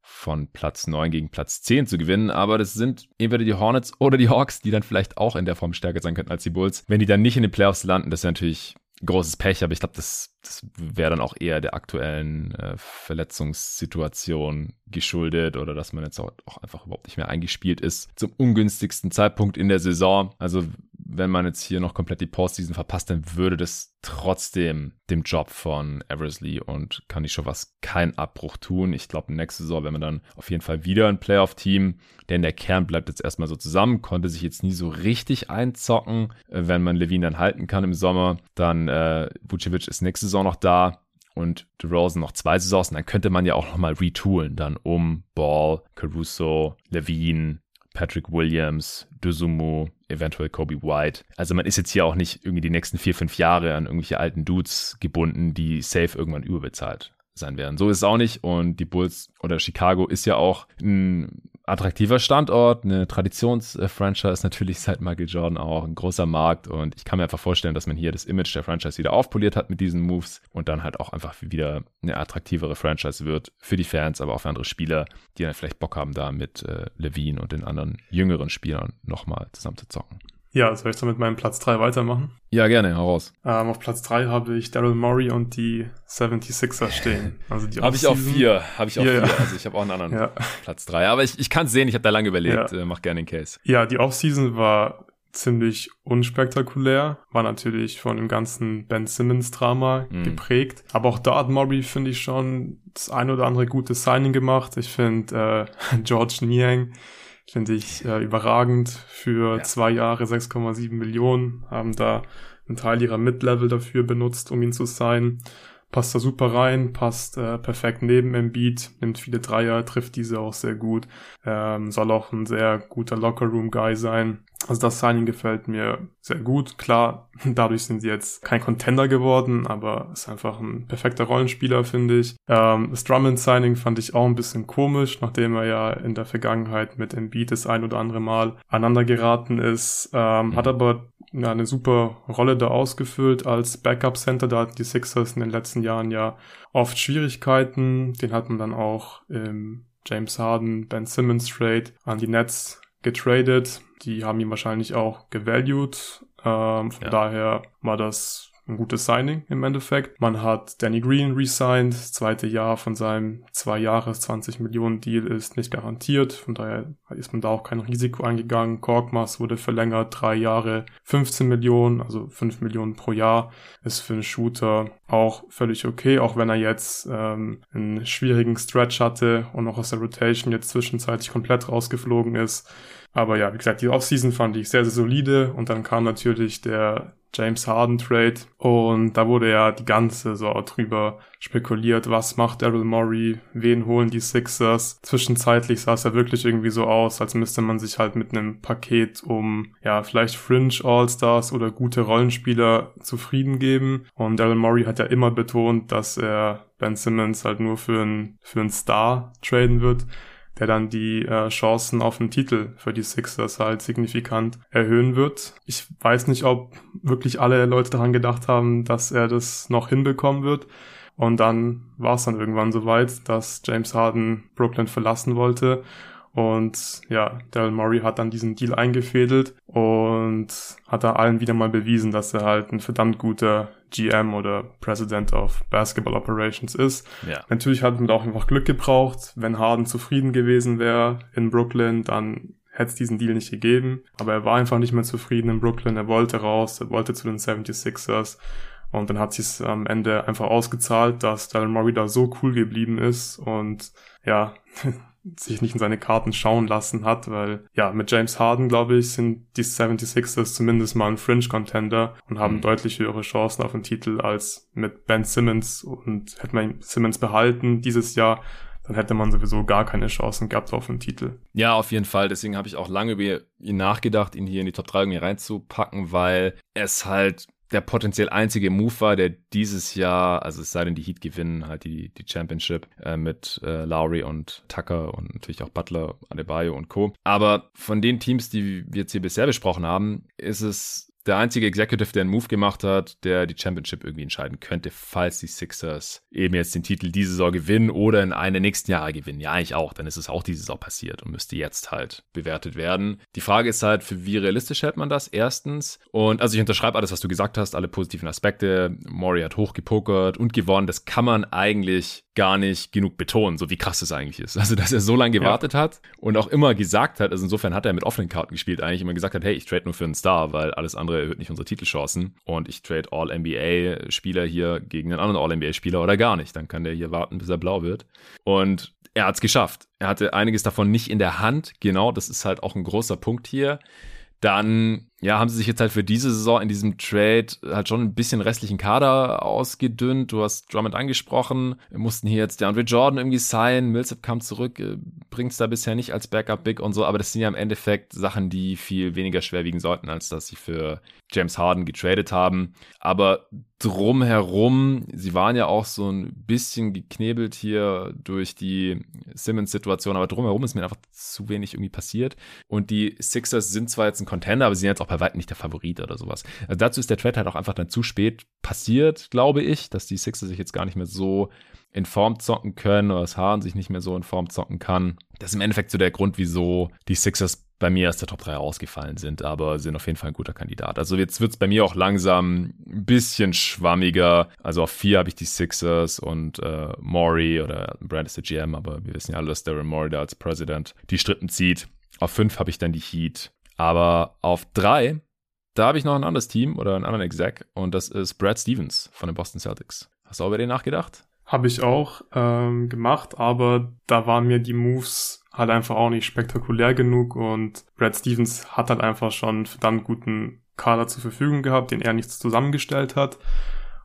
von Platz 9 gegen Platz 10 zu gewinnen. Aber das sind entweder die Hornets oder die Hawks, die dann vielleicht auch in der Form stärker sein könnten als die Bulls. Wenn die dann nicht in den Playoffs landen, das wäre natürlich großes Pech, aber ich glaube, das, das wäre dann auch eher der aktuellen äh, Verletzungssituation geschuldet oder dass man jetzt auch, einfach überhaupt nicht mehr eingespielt ist zum ungünstigsten Zeitpunkt in der Saison. Also wenn man jetzt hier noch komplett die Postseason verpasst, dann würde das trotzdem dem Job von Eversley und kann ich schon was keinen Abbruch tun. Ich glaube, nächste Saison wenn man dann auf jeden Fall wieder ein Playoff-Team, denn der Kern bleibt jetzt erstmal so zusammen, konnte sich jetzt nie so richtig einzocken. Äh, wenn man Levine dann halten kann im Sommer, dann äh, Vucevic ist nächste Saison noch da und DeRozan noch zwei Saisons, dann könnte man ja auch nochmal retoolen, dann um Ball, Caruso, Levine, Patrick Williams, Duzumu, eventuell Kobe White. Also man ist jetzt hier auch nicht irgendwie die nächsten vier, fünf Jahre an irgendwelche alten Dudes gebunden, die safe irgendwann überbezahlt sein werden. So ist es auch nicht. Und die Bulls oder Chicago ist ja auch ein attraktiver Standort, eine Traditionsfranchise natürlich seit Michael Jordan auch ein großer Markt und ich kann mir einfach vorstellen, dass man hier das Image der Franchise wieder aufpoliert hat mit diesen Moves und dann halt auch einfach wieder eine attraktivere Franchise wird für die Fans, aber auch für andere Spieler, die dann vielleicht Bock haben, da mit äh, Levine und den anderen jüngeren Spielern nochmal zusammen zu zocken. Ja, soll ich so mit meinem Platz 3 weitermachen? Ja, gerne, heraus. Ähm, auf Platz 3 habe ich Daryl Morey und die 76er stehen. Also die Habe ich auch vier. Habe ich auch vier. Ja. Also ich habe auch einen anderen ja. Platz 3. Aber ich, ich kann es sehen, ich habe da lange überlegt. Ja. Äh, mach gerne den Case. Ja, die Offseason war ziemlich unspektakulär, war natürlich von dem ganzen Ben Simmons Drama mhm. geprägt. Aber auch da hat Murray, finde ich, schon das ein oder andere gute Signing gemacht. Ich finde äh, George Niang Finde ich äh, überragend. Für ja. zwei Jahre 6,7 Millionen haben da einen Teil ihrer Mid-Level dafür benutzt, um ihn zu sein. Passt da super rein, passt äh, perfekt neben Embiid, nimmt viele Dreier, trifft diese auch sehr gut. Ähm, soll auch ein sehr guter Locker-Room-Guy sein. Also das Signing gefällt mir sehr gut. Klar, dadurch sind sie jetzt kein Contender geworden, aber ist einfach ein perfekter Rollenspieler, finde ich. Ähm, das Drummond-Signing fand ich auch ein bisschen komisch, nachdem er ja in der Vergangenheit mit Embiid das ein oder andere Mal aneinander geraten ist. Ähm, hat aber ja, eine super Rolle da ausgefüllt als Backup-Center. Da hatten die Sixers in den letzten Jahren ja oft Schwierigkeiten. Den hat man dann auch im James Harden, Ben Simmons Trade an die Nets getradet. Die haben ihn wahrscheinlich auch gevalued. Ähm, von ja. daher war das ein gutes Signing im Endeffekt. Man hat Danny Green resigned, das zweite Jahr von seinem zwei Jahres 20 Millionen Deal ist nicht garantiert, von daher ist man da auch kein Risiko eingegangen. Korkmaz wurde verlängert, drei Jahre 15 Millionen, also 5 Millionen pro Jahr, ist für einen Shooter auch völlig okay, auch wenn er jetzt ähm, einen schwierigen Stretch hatte und auch aus der Rotation jetzt zwischenzeitlich komplett rausgeflogen ist. Aber ja, wie gesagt, die Offseason fand ich sehr, sehr solide und dann kam natürlich der James Harden Trade und da wurde ja die ganze Saison drüber spekuliert, was macht Daryl Morey, wen holen die Sixers. Zwischenzeitlich sah es ja wirklich irgendwie so aus, als müsste man sich halt mit einem Paket um ja vielleicht Fringe All-Stars oder gute Rollenspieler zufrieden geben und Daryl Morey hat ja immer betont, dass er Ben Simmons halt nur für einen für einen Star traden wird der dann die äh, Chancen auf den Titel für die Sixers halt signifikant erhöhen wird. Ich weiß nicht, ob wirklich alle Leute daran gedacht haben, dass er das noch hinbekommen wird. Und dann war es dann irgendwann soweit, dass James Harden Brooklyn verlassen wollte und ja, Daryl Murray hat dann diesen Deal eingefädelt und hat da allen wieder mal bewiesen, dass er halt ein verdammt guter GM oder President of Basketball Operations ist. Ja. Natürlich hat man auch einfach Glück gebraucht. Wenn Harden zufrieden gewesen wäre in Brooklyn, dann hätte es diesen Deal nicht gegeben. Aber er war einfach nicht mehr zufrieden in Brooklyn. Er wollte raus, er wollte zu den 76ers. Und dann hat sich am Ende einfach ausgezahlt, dass Daryl Murray da so cool geblieben ist und ja, sich nicht in seine Karten schauen lassen hat, weil ja, mit James Harden, glaube ich, sind die 76ers zumindest mal ein Fringe-Contender und haben mhm. deutlich höhere Chancen auf den Titel als mit Ben Simmons und hätte man Simmons behalten dieses Jahr, dann hätte man sowieso gar keine Chancen gehabt auf den Titel. Ja, auf jeden Fall. Deswegen habe ich auch lange über ihn nachgedacht, ihn hier in die Top 3 irgendwie reinzupacken, weil es halt der potenziell einzige Move war, der dieses Jahr, also es sei denn, die Heat gewinnen halt die, die Championship äh, mit äh, Lowry und Tucker und natürlich auch Butler, Adebayo und Co. Aber von den Teams, die wir jetzt hier bisher besprochen haben, ist es der einzige Executive, der einen Move gemacht hat, der die Championship irgendwie entscheiden könnte, falls die Sixers eben jetzt den Titel diese Saison gewinnen oder in einem nächsten Jahr gewinnen. Ja, eigentlich auch. Dann ist es auch diese Saison passiert und müsste jetzt halt bewertet werden. Die Frage ist halt, für wie realistisch hält man das? Erstens. Und also ich unterschreibe alles, was du gesagt hast, alle positiven Aspekte. Maury hat hochgepokert und gewonnen. Das kann man eigentlich gar nicht genug betonen, so wie krass es eigentlich ist. Also, dass er so lange gewartet ja. hat und auch immer gesagt hat, also insofern hat er mit offenen Karten gespielt, eigentlich immer gesagt hat, hey, ich trade nur für einen Star, weil alles andere erhöht nicht unsere Titelchancen und ich trade All-NBA-Spieler hier gegen einen anderen All-NBA-Spieler oder gar nicht. Dann kann der hier warten, bis er blau wird. Und er hat es geschafft. Er hatte einiges davon nicht in der Hand. Genau, das ist halt auch ein großer Punkt hier. Dann ja, haben sie sich jetzt halt für diese Saison in diesem Trade halt schon ein bisschen restlichen Kader ausgedünnt. Du hast Drummond angesprochen, mussten hier jetzt der Andre Jordan irgendwie sein, Millsap kam zurück, äh, bringt es da bisher nicht als Backup Big und so, aber das sind ja im Endeffekt Sachen, die viel weniger schwer wiegen sollten, als dass sie für James Harden getradet haben. Aber drumherum, sie waren ja auch so ein bisschen geknebelt hier durch die Simmons-Situation, aber drumherum ist mir einfach zu wenig irgendwie passiert. Und die Sixers sind zwar jetzt ein Contender, aber sie sind jetzt auch bei weitem nicht der Favorit oder sowas. Also dazu ist der Trade halt auch einfach dann zu spät passiert, glaube ich, dass die Sixers sich jetzt gar nicht mehr so in Form zocken können oder das Hahn sich nicht mehr so in Form zocken kann. Das ist im Endeffekt so der Grund, wieso die Sixers bei mir aus der Top 3 ausgefallen sind, aber sind auf jeden Fall ein guter Kandidat. Also jetzt wird es bei mir auch langsam ein bisschen schwammiger. Also auf 4 habe ich die Sixers und äh, Maury oder Brand ist der GM, aber wir wissen ja alle, dass Darren Maury da als President die Strippen zieht. Auf 5 habe ich dann die Heat. Aber auf 3, da habe ich noch ein anderes Team oder einen anderen Exec und das ist Brad Stevens von den Boston Celtics. Hast du auch über den nachgedacht? Habe ich auch ähm, gemacht, aber da waren mir die Moves halt einfach auch nicht spektakulär genug und Brad Stevens hat halt einfach schon verdammt guten Kader zur Verfügung gehabt, den er nichts zusammengestellt hat.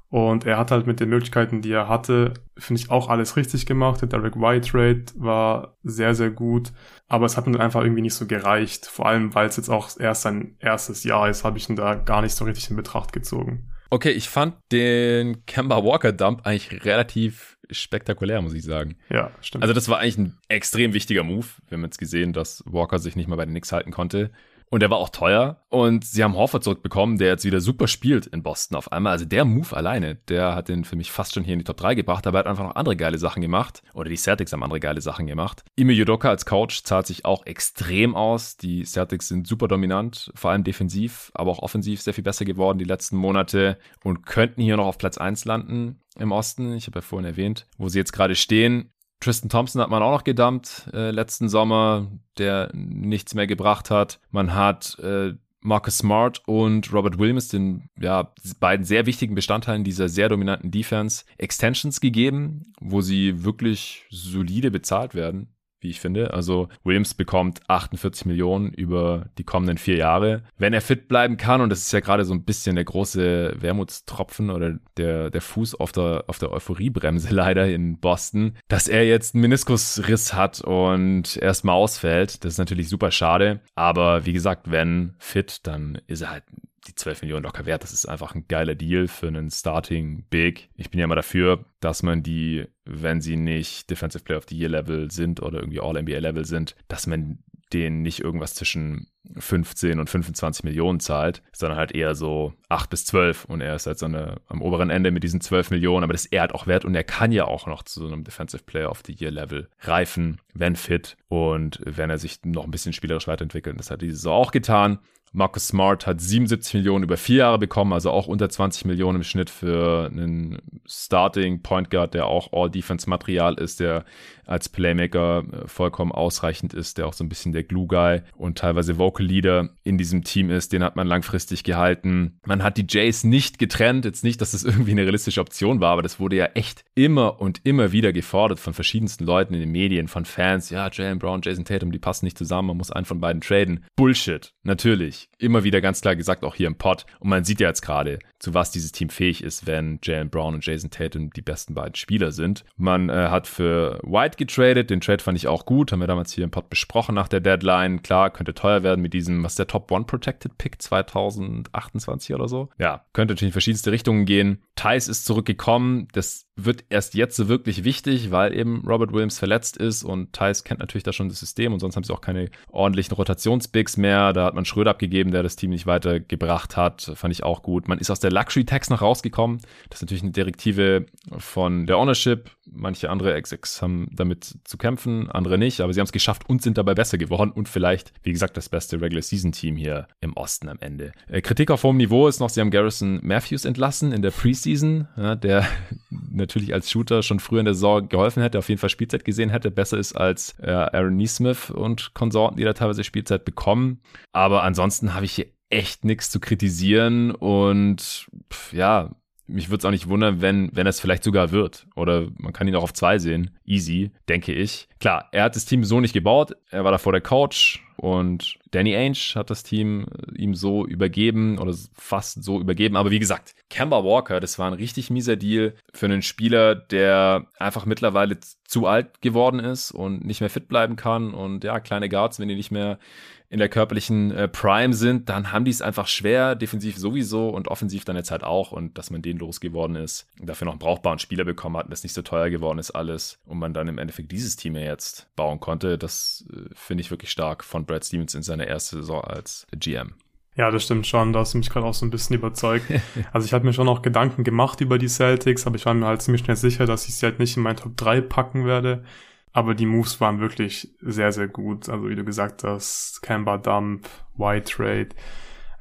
Und er hat halt mit den Möglichkeiten, die er hatte, finde ich auch alles richtig gemacht. Der Derek White Trade war sehr, sehr gut. Aber es hat mir dann einfach irgendwie nicht so gereicht. Vor allem, weil es jetzt auch erst sein erstes Jahr ist, habe ich ihn da gar nicht so richtig in Betracht gezogen. Okay, ich fand den Kemba Walker Dump eigentlich relativ spektakulär, muss ich sagen. Ja, stimmt. Also das war eigentlich ein extrem wichtiger Move. Wir haben jetzt gesehen, dass Walker sich nicht mal bei den Knicks halten konnte. Und der war auch teuer. Und sie haben Horford zurückbekommen, der jetzt wieder super spielt in Boston auf einmal. Also der Move alleine, der hat den für mich fast schon hier in die Top 3 gebracht, aber er hat einfach noch andere geile Sachen gemacht. Oder die Celtics haben andere geile Sachen gemacht. Ime Yudoka als Coach zahlt sich auch extrem aus. Die Celtics sind super dominant, vor allem defensiv, aber auch offensiv sehr viel besser geworden die letzten Monate und könnten hier noch auf Platz 1 landen im Osten. Ich habe ja vorhin erwähnt, wo sie jetzt gerade stehen. Tristan Thompson hat man auch noch gedumpt äh, letzten Sommer, der nichts mehr gebracht hat. Man hat äh, Marcus Smart und Robert Williams, den ja, beiden sehr wichtigen Bestandteilen dieser sehr dominanten Defense, Extensions gegeben, wo sie wirklich solide bezahlt werden wie ich finde. Also Williams bekommt 48 Millionen über die kommenden vier Jahre. Wenn er fit bleiben kann, und das ist ja gerade so ein bisschen der große Wermutstropfen oder der, der Fuß auf der, auf der Euphoriebremse leider in Boston, dass er jetzt einen Meniskusriss hat und erstmal ausfällt. Das ist natürlich super schade. Aber wie gesagt, wenn fit, dann ist er halt die 12 Millionen locker wert. Das ist einfach ein geiler Deal für einen Starting Big. Ich bin ja immer dafür, dass man die, wenn sie nicht Defensive Player of the Year Level sind oder irgendwie All-NBA Level sind, dass man denen nicht irgendwas zwischen 15 und 25 Millionen zahlt, sondern halt eher so 8 bis 12 und er ist halt so eine, am oberen Ende mit diesen 12 Millionen, aber das ist er halt auch wert und er kann ja auch noch zu so einem Defensive Player of the Year Level reifen, wenn fit und wenn er sich noch ein bisschen spielerisch weiterentwickelt. Das hat diese Saison auch getan. Marcus Smart hat 77 Millionen über vier Jahre bekommen, also auch unter 20 Millionen im Schnitt für einen Starting Point Guard, der auch All-Defense-Material ist, der als Playmaker äh, vollkommen ausreichend ist, der auch so ein bisschen der Glue-Guy und teilweise Vocal Leader in diesem Team ist. Den hat man langfristig gehalten. Man hat die Jays nicht getrennt. Jetzt nicht, dass das irgendwie eine realistische Option war, aber das wurde ja echt immer und immer wieder gefordert von verschiedensten Leuten in den Medien, von Fans. Ja, Jalen Brown, Jason Tatum, die passen nicht zusammen. Man muss einen von beiden traden. Bullshit. Natürlich. Immer wieder ganz klar gesagt, auch hier im Pod. Und man sieht ja jetzt gerade, zu was dieses Team fähig ist, wenn Jalen Brown und Jason Tatum die besten beiden Spieler sind. Man äh, hat für White getradet, den Trade fand ich auch gut, haben wir damals hier im Pod besprochen nach der Deadline. Klar, könnte teuer werden mit diesem, was ist der Top One Protected Pick 2028 oder so. Ja, könnte natürlich in verschiedenste Richtungen gehen. Thais ist zurückgekommen, das wird erst jetzt so wirklich wichtig, weil eben Robert Williams verletzt ist und Thais kennt natürlich da schon das System und sonst haben sie auch keine ordentlichen Rotationsbigs mehr. Da hat man Schröder abgegeben, der das Team nicht weitergebracht hat. Fand ich auch gut. Man ist aus der Luxury Tax noch rausgekommen. Das ist natürlich eine Direktive von der Ownership. Manche andere Execs haben damit zu kämpfen, andere nicht, aber sie haben es geschafft und sind dabei besser geworden und vielleicht, wie gesagt, das beste Regular Season Team hier im Osten am Ende. Äh, Kritik auf hohem Niveau ist noch, sie haben Garrison Matthews entlassen in der Preseason, ja, der natürlich als Shooter schon früher in der Saison geholfen hätte, auf jeden Fall Spielzeit gesehen hätte, besser ist als äh, Aaron Neesmith und Konsorten, die da teilweise Spielzeit bekommen. Aber ansonsten habe ich hier echt nichts zu kritisieren und pff, ja, mich würde es auch nicht wundern, wenn, wenn es vielleicht sogar wird. Oder man kann ihn auch auf zwei sehen. Easy, denke ich. Klar, er hat das Team so nicht gebaut. Er war davor der Coach und Danny Ainge hat das Team äh, ihm so übergeben oder fast so übergeben. Aber wie gesagt, Kemba Walker, das war ein richtig mieser Deal für einen Spieler, der einfach mittlerweile zu alt geworden ist und nicht mehr fit bleiben kann. Und ja, kleine Guards, wenn die nicht mehr in der körperlichen äh, Prime sind, dann haben die es einfach schwer, defensiv sowieso und offensiv dann jetzt halt auch. Und dass man den losgeworden ist, dafür noch einen brauchbaren Spieler bekommen hat und das nicht so teuer geworden ist alles und man dann im Endeffekt dieses Team ja jetzt bauen konnte, das äh, finde ich wirklich stark von Brad Stevens in seiner ersten Saison als GM. Ja, das stimmt schon. Da hast du mich gerade auch so ein bisschen überzeugt. Also ich habe mir schon auch Gedanken gemacht über die Celtics, aber ich war mir halt ziemlich schnell sicher, dass ich sie halt nicht in mein Top 3 packen werde. Aber die Moves waren wirklich sehr, sehr gut. Also wie du gesagt hast, Camber Dump, White Trade,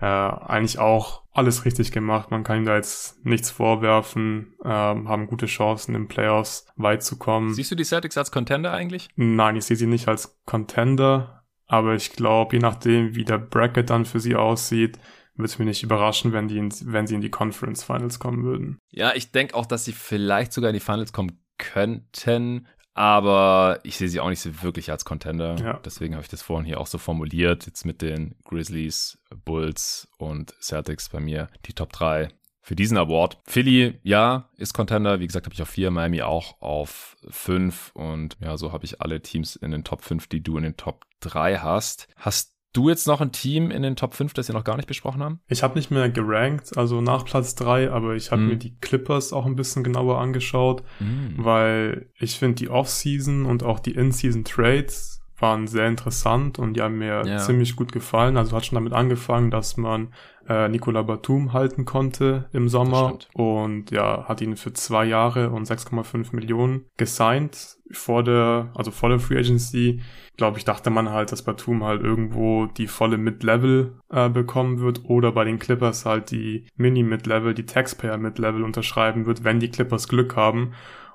äh, eigentlich auch alles richtig gemacht. Man kann ihm da jetzt nichts vorwerfen, äh, haben gute Chancen im Playoffs weit zu kommen. Siehst du die Celtics als Contender eigentlich? Nein, ich sehe sie nicht als Contender. Aber ich glaube, je nachdem, wie der Bracket dann für sie aussieht, würde es mich nicht überraschen, wenn, die in, wenn sie in die Conference Finals kommen würden. Ja, ich denke auch, dass sie vielleicht sogar in die Finals kommen könnten. Aber ich sehe sie auch nicht so wirklich als Contender. Ja. Deswegen habe ich das vorhin hier auch so formuliert. Jetzt mit den Grizzlies, Bulls und Celtics bei mir die Top 3 für diesen Award. Philly, ja, ist Contender. Wie gesagt, habe ich auf 4, Miami auch auf 5. Und ja, so habe ich alle Teams in den Top 5, die du in den Top 3 hast. Hast du jetzt noch ein Team in den Top 5, das wir noch gar nicht besprochen haben? Ich habe nicht mehr gerankt, also nach Platz 3, aber ich habe mm. mir die Clippers auch ein bisschen genauer angeschaut, mm. weil ich finde die Off-Season und auch die In-Season Trades waren sehr interessant und die haben mir ja. ziemlich gut gefallen. Also hat schon damit angefangen, dass man äh, Nicola Batum halten konnte im Sommer und ja, hat ihn für zwei Jahre und 6,5 Millionen gesigned vor der, also vor der Free Agency. Glaube ich, dachte man halt, dass Batum halt irgendwo die volle Mid-Level äh, bekommen wird oder bei den Clippers halt die Mini-Mid-Level, die Taxpayer-Mid-Level unterschreiben wird, wenn die Clippers Glück haben.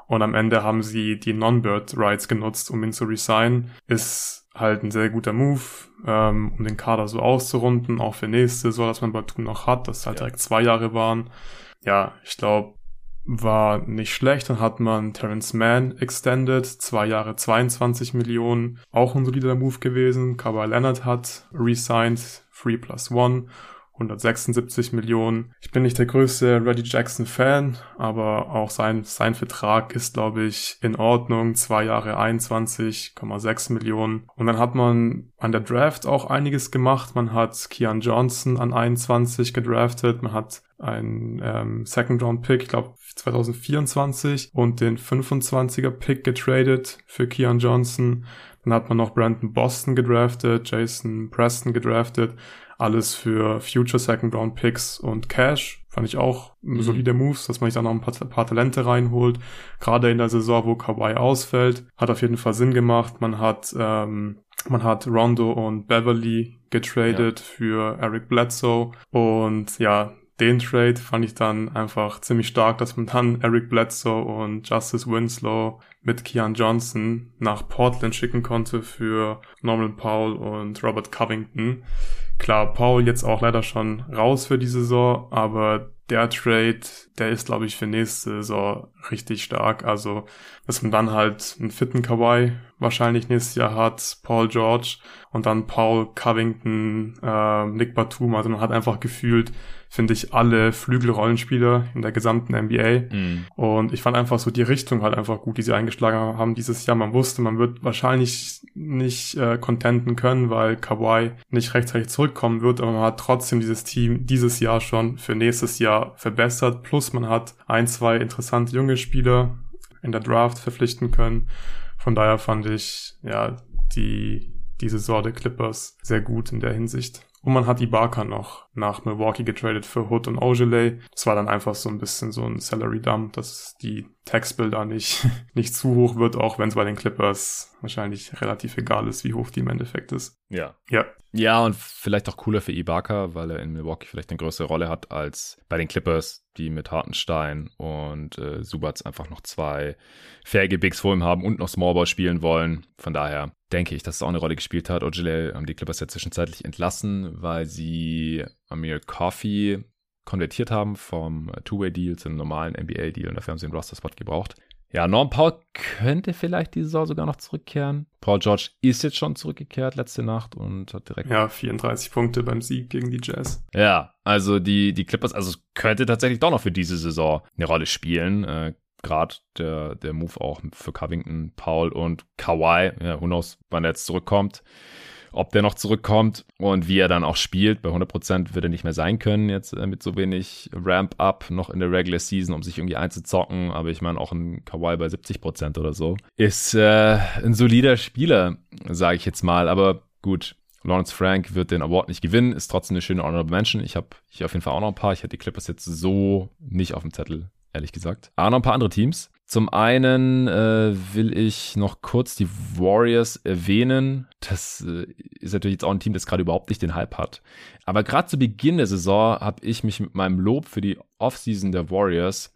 Und am Ende haben sie die Non-Bird-Rights genutzt, um ihn zu resignen. Ist halt ein sehr guter Move, ähm, um den Kader so auszurunden, auch für nächste, so dass man Batum noch hat, dass halt ja. direkt zwei Jahre waren. Ja, ich glaube, war nicht schlecht. Dann hat man Terence Mann extended, zwei Jahre 22 Millionen, auch ein solider Move gewesen. Kawhi Leonard hat resigned, 3 plus 1 176 Millionen. Ich bin nicht der größte Reggie Jackson Fan, aber auch sein, sein Vertrag ist, glaube ich, in Ordnung. Zwei Jahre 21,6 Millionen. Und dann hat man an der Draft auch einiges gemacht. Man hat Keon Johnson an 21 gedraftet. Man hat einen ähm, Second Round Pick, ich glaube 2024 und den 25er Pick getradet für Keon Johnson. Dann hat man noch Brandon Boston gedraftet, Jason Preston gedraftet. Alles für Future Second Round Picks und Cash. Fand ich auch mhm. solide Moves, dass man sich da noch ein paar, paar, Talente reinholt. Gerade in der Saison, wo Kawhi ausfällt, hat auf jeden Fall Sinn gemacht. Man hat, ähm, man hat Rondo und Beverly getradet ja. für Eric Bledsoe. Und ja, den Trade fand ich dann einfach ziemlich stark, dass man dann Eric Bledsoe und Justice Winslow mit Keon Johnson nach Portland schicken konnte für Norman Powell und Robert Covington. Klar, Paul jetzt auch leider schon raus für die Saison, aber der Trade, der ist, glaube ich, für nächste Saison richtig stark. Also, dass man dann halt einen fitten Kawhi wahrscheinlich nächstes Jahr hat, Paul George und dann Paul Covington, äh, Nick Batum. Also man hat einfach gefühlt finde ich, alle Flügelrollenspieler in der gesamten NBA. Mhm. Und ich fand einfach so die Richtung halt einfach gut, die sie eingeschlagen haben dieses Jahr. Man wusste, man wird wahrscheinlich nicht äh, contenten können, weil Kawhi nicht rechtzeitig zurückkommen wird, aber man hat trotzdem dieses Team dieses Jahr schon für nächstes Jahr verbessert. Plus man hat ein, zwei interessante junge Spieler in der Draft verpflichten können. Von daher fand ich, ja, die, diese Sorte Clippers sehr gut in der Hinsicht. Und man hat Ibaka noch nach Milwaukee getradet für Hood und Ogilvy. Das war dann einfach so ein bisschen so ein Salary Dump, dass die Taxbill da nicht, nicht zu hoch wird, auch wenn es bei den Clippers wahrscheinlich relativ egal ist, wie hoch die im Endeffekt ist. Ja. Ja. Ja, und vielleicht auch cooler für Ibaka, weil er in Milwaukee vielleicht eine größere Rolle hat als bei den Clippers, die mit Hartenstein und äh, Subats einfach noch zwei fähige Bigs vor ihm haben und noch Smallball spielen wollen. Von daher denke ich, dass es auch eine Rolle gespielt hat. Ogile haben die Clippers ja zwischenzeitlich entlassen, weil sie Amir Coffee konvertiert haben vom Two-Way-Deal zu einem normalen NBA-Deal und dafür haben sie einen Roster-Spot gebraucht. Ja, Norm Paul könnte vielleicht diese Saison sogar noch zurückkehren. Paul George ist jetzt schon zurückgekehrt letzte Nacht und hat direkt. Ja, 34 Punkte beim Sieg gegen die Jazz. Ja, also die, die Clippers, also könnte tatsächlich doch noch für diese Saison eine Rolle spielen. Äh, Gerade der, der Move auch für Covington, Paul und Kawhi. Ja, who knows, wann er jetzt zurückkommt ob der noch zurückkommt und wie er dann auch spielt. Bei 100% wird er nicht mehr sein können jetzt äh, mit so wenig Ramp-Up noch in der Regular Season, um sich irgendwie einzuzocken. Aber ich meine, auch ein Kawhi bei 70% oder so ist äh, ein solider Spieler, sage ich jetzt mal. Aber gut, Lawrence Frank wird den Award nicht gewinnen, ist trotzdem eine schöne Honorable Mention. Ich habe hier auf jeden Fall auch noch ein paar. Ich hätte die Clippers jetzt so nicht auf dem Zettel, ehrlich gesagt. Aber noch ein paar andere Teams. Zum einen äh, will ich noch kurz die Warriors erwähnen. Das äh, ist natürlich jetzt auch ein Team, das gerade überhaupt nicht den Hype hat. Aber gerade zu Beginn der Saison habe ich mich mit meinem Lob für die Offseason der Warriors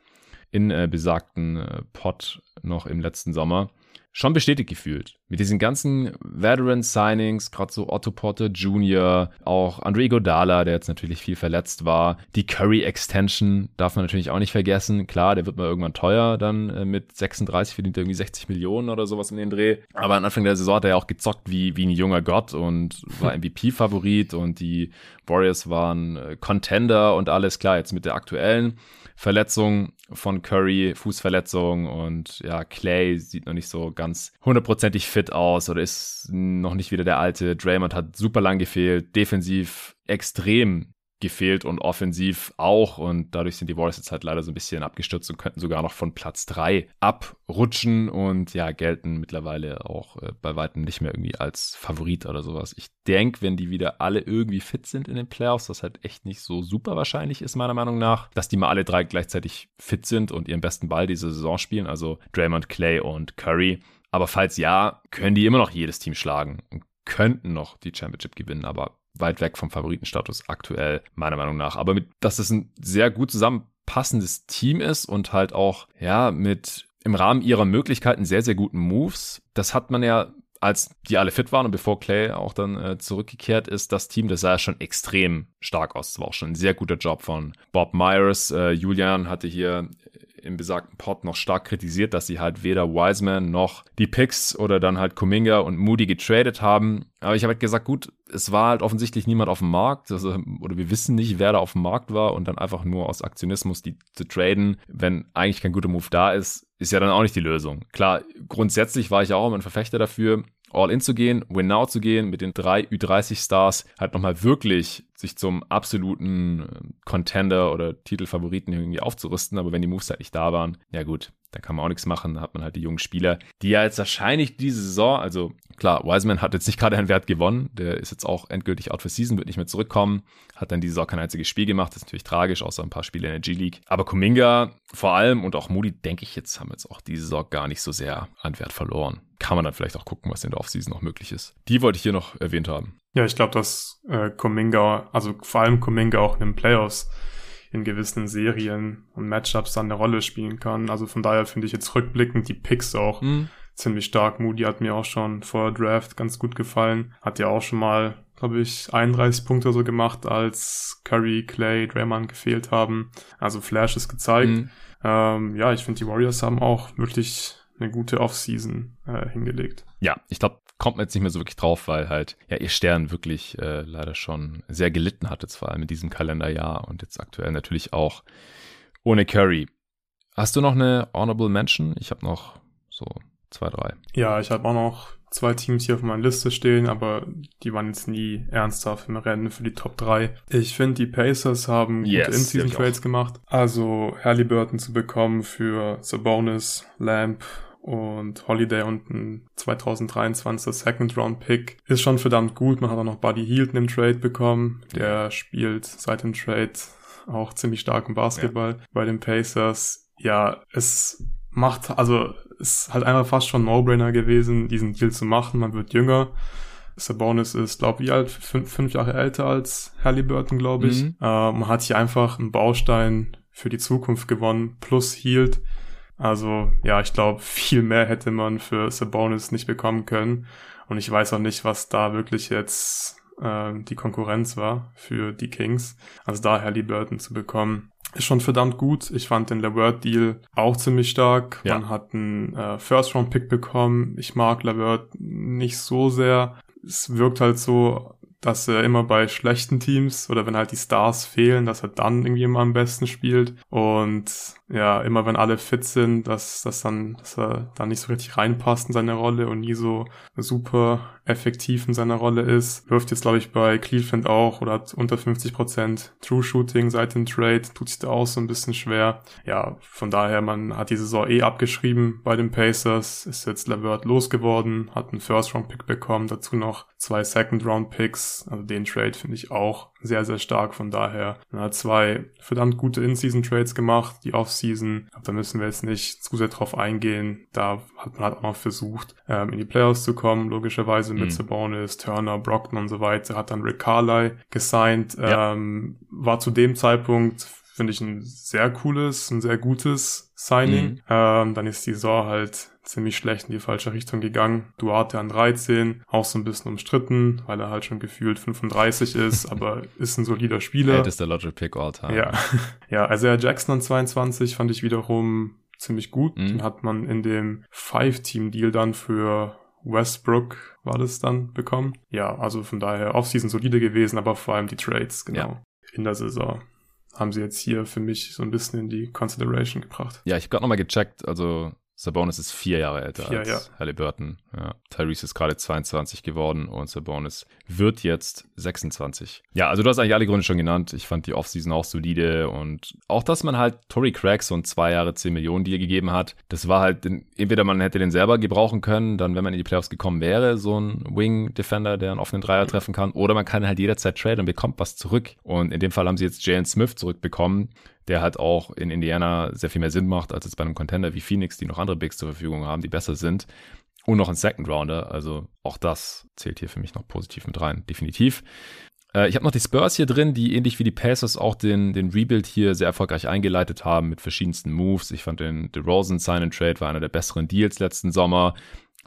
in äh, besagten äh, Pod noch im letzten Sommer schon bestätigt gefühlt. Mit diesen ganzen Veteran-Signings, gerade so Otto Porter Jr., auch Andre Godala, der jetzt natürlich viel verletzt war. Die Curry-Extension darf man natürlich auch nicht vergessen. Klar, der wird mal irgendwann teuer, dann äh, mit 36 verdient er irgendwie 60 Millionen oder sowas in den Dreh. Aber am Anfang der Saison hat er ja auch gezockt wie, wie ein junger Gott und war MVP-Favorit und die Warriors waren äh, Contender und alles klar. Jetzt mit der aktuellen Verletzung von Curry, Fußverletzung und ja, Clay sieht noch nicht so ganz hundertprozentig fit aus oder ist noch nicht wieder der alte. Draymond hat super lang gefehlt, defensiv extrem gefehlt und offensiv auch. Und dadurch sind die Warriors jetzt halt leider so ein bisschen abgestürzt und könnten sogar noch von Platz 3 abrutschen und ja, gelten mittlerweile auch äh, bei weitem nicht mehr irgendwie als Favorit oder sowas. Ich denke, wenn die wieder alle irgendwie fit sind in den Playoffs, das halt echt nicht so super wahrscheinlich ist, meiner Meinung nach, dass die mal alle drei gleichzeitig fit sind und ihren besten Ball diese Saison spielen, also Draymond, Clay und Curry. Aber falls ja, können die immer noch jedes Team schlagen und könnten noch die Championship gewinnen, aber weit weg vom Favoritenstatus aktuell, meiner Meinung nach. Aber mit, dass es ein sehr gut zusammenpassendes Team ist und halt auch, ja, mit im Rahmen ihrer Möglichkeiten sehr, sehr guten Moves. Das hat man ja als die alle fit waren und bevor Clay auch dann äh, zurückgekehrt ist, das Team, das sah ja schon extrem stark aus. Das war auch schon ein sehr guter Job von Bob Myers. Äh, Julian hatte hier im besagten Pod noch stark kritisiert, dass sie halt weder Wiseman noch die Picks oder dann halt Kuminga und Moody getradet haben. Aber ich habe halt gesagt, gut, es war halt offensichtlich niemand auf dem Markt, also, oder wir wissen nicht, wer da auf dem Markt war und dann einfach nur aus Aktionismus die zu traden, wenn eigentlich kein guter Move da ist, ist ja dann auch nicht die Lösung. Klar, grundsätzlich war ich ja auch immer ein Verfechter dafür, All-In zu gehen, Win-Now zu gehen, mit den drei Ü30-Stars halt nochmal wirklich sich zum absoluten äh, Contender oder Titelfavoriten irgendwie aufzurüsten. Aber wenn die Moves halt nicht da waren, ja gut, da kann man auch nichts machen. Da hat man halt die jungen Spieler, die ja jetzt wahrscheinlich diese Saison, also klar, Wiseman hat jetzt nicht gerade einen Wert gewonnen. Der ist jetzt auch endgültig out for season, wird nicht mehr zurückkommen. Hat dann diese Saison kein einziges Spiel gemacht. Das ist natürlich tragisch, außer ein paar Spiele in der G-League. Aber Kuminga vor allem und auch Moody, denke ich jetzt, haben jetzt auch diese Saison gar nicht so sehr an Wert verloren. Kann man dann vielleicht auch gucken, was in der Offseason noch möglich ist. Die wollte ich hier noch erwähnt haben. Ja, ich glaube, dass äh, Kuminga, also vor allem Kuminga auch in den Playoffs in gewissen Serien und Matchups dann eine Rolle spielen kann. Also von daher finde ich jetzt rückblickend die Picks auch mhm. ziemlich stark. Moody hat mir auch schon vor Draft ganz gut gefallen. Hat ja auch schon mal, glaube ich, 31 Punkte so gemacht, als Curry, Clay, Draymond gefehlt haben. Also Flash ist gezeigt. Mhm. Ähm, ja, ich finde, die Warriors haben auch wirklich eine gute Offseason äh, hingelegt. Ja, ich glaube, kommt man jetzt nicht mehr so wirklich drauf, weil halt ja ihr Stern wirklich äh, leider schon sehr gelitten hat, jetzt vor allem in diesem Kalenderjahr und jetzt aktuell natürlich auch ohne Curry. Hast du noch eine Honorable Mention? Ich habe noch so zwei, drei. Ja, ich habe auch noch zwei Teams hier auf meiner Liste stehen, aber die waren jetzt nie ernsthaft im Rennen für die Top 3. Ich finde, die Pacers haben yes, gute In-Season-Trades gemacht. Also Halliburton zu bekommen für Sabonis, Lamp und Holiday und ein 2023 Second Round Pick ist schon verdammt gut. Man hat auch noch Buddy Hield im Trade bekommen. Der spielt seit dem Trade auch ziemlich stark im Basketball ja. bei den Pacers. Ja, es macht, also es ist halt einfach fast schon No-Brainer gewesen, diesen Deal zu machen. Man wird jünger. Sabonis ist, glaube ich, alt, fünf, fünf Jahre älter als Halliburton, glaube ich. Mhm. Äh, man hat hier einfach einen Baustein für die Zukunft gewonnen, plus Hield also ja, ich glaube, viel mehr hätte man für Sabonis nicht bekommen können. Und ich weiß auch nicht, was da wirklich jetzt äh, die Konkurrenz war für die Kings. Also da Halliburton zu bekommen, ist schon verdammt gut. Ich fand den LeVert-Deal auch ziemlich stark. Ja. Man hat einen äh, First-Round-Pick bekommen. Ich mag LeVert nicht so sehr. Es wirkt halt so, dass er immer bei schlechten Teams oder wenn halt die Stars fehlen, dass er dann irgendwie immer am besten spielt. Und ja, immer wenn alle fit sind, dass, dass dann, dass er dann nicht so richtig reinpasst in seine Rolle und nie so super effektiv in seiner Rolle ist. Wirft jetzt, glaube ich, bei Cleveland auch oder hat unter 50% True Shooting seit dem Trade, tut sich da auch so ein bisschen schwer. Ja, von daher, man hat die Saison eh abgeschrieben bei den Pacers, ist jetzt Levert losgeworden, hat einen First-Round-Pick bekommen, dazu noch zwei Second-Round-Picks. Also den Trade finde ich auch sehr, sehr stark. Von daher man hat zwei verdammt gute In-Season-Trades gemacht, die Off-Season. Da müssen wir jetzt nicht zu sehr drauf eingehen. Da hat man halt auch noch versucht, ähm, in die Playoffs zu kommen, logischerweise mit mhm. Sabonis, Turner, Brockton und so weiter. Hat dann Rick Carly gesigned. Ja. Ähm, war zu dem Zeitpunkt finde ich ein sehr cooles, ein sehr gutes Signing. Mhm. Ähm, dann ist die Saison halt ziemlich schlecht in die falsche Richtung gegangen. Duarte an 13, auch so ein bisschen umstritten, weil er halt schon gefühlt 35 ist, aber ist ein solider Spieler. der Logic Pick all time. Ja. ja, also ja, Jackson an 22 fand ich wiederum ziemlich gut. Mhm. Den hat man in dem Five-Team-Deal dann für Westbrook war das dann bekommen. Ja, also von daher Offseason solide gewesen, aber vor allem die Trades, genau, ja. in der Saison haben sie jetzt hier für mich so ein bisschen in die Consideration gebracht. Ja, ich habe gerade nochmal gecheckt, also Sabonis ist vier Jahre älter Vier, als ja. Halliburton. Ja. Tyrese ist gerade 22 geworden und Sabonis wird jetzt 26. Ja, also du hast eigentlich alle Gründe schon genannt. Ich fand die Offseason auch solide und auch, dass man halt Tory Craig so ein zwei Jahre 10 Millionen Deal gegeben hat. Das war halt, entweder man hätte den selber gebrauchen können, dann wenn man in die Playoffs gekommen wäre, so ein Wing-Defender, der einen offenen Dreier treffen kann, oder man kann halt jederzeit traden und bekommt was zurück. Und in dem Fall haben sie jetzt Jalen Smith zurückbekommen, der halt auch in Indiana sehr viel mehr Sinn macht, als jetzt bei einem Contender wie Phoenix, die noch andere Bigs zur Verfügung haben, die besser sind. Und noch ein Second Rounder, also auch das zählt hier für mich noch positiv mit rein, definitiv. Äh, ich habe noch die Spurs hier drin, die ähnlich wie die Pacers auch den, den Rebuild hier sehr erfolgreich eingeleitet haben mit verschiedensten Moves. Ich fand den DeRozan Sign and Trade war einer der besseren Deals letzten Sommer,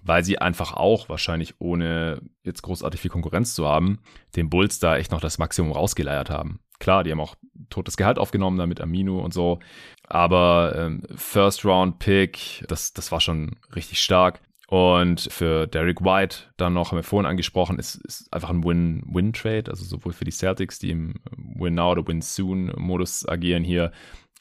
weil sie einfach auch wahrscheinlich ohne jetzt großartig viel Konkurrenz zu haben, den Bulls da echt noch das Maximum rausgeleiert haben. Klar, die haben auch totes Gehalt aufgenommen, damit Amino und so. Aber ähm, First Round Pick, das, das war schon richtig stark. Und für Derek White dann noch, haben wir vorhin angesprochen, ist, ist einfach ein Win-Win-Trade, also sowohl für die Celtics, die im Win-Now oder Win-Soon-Modus agieren hier,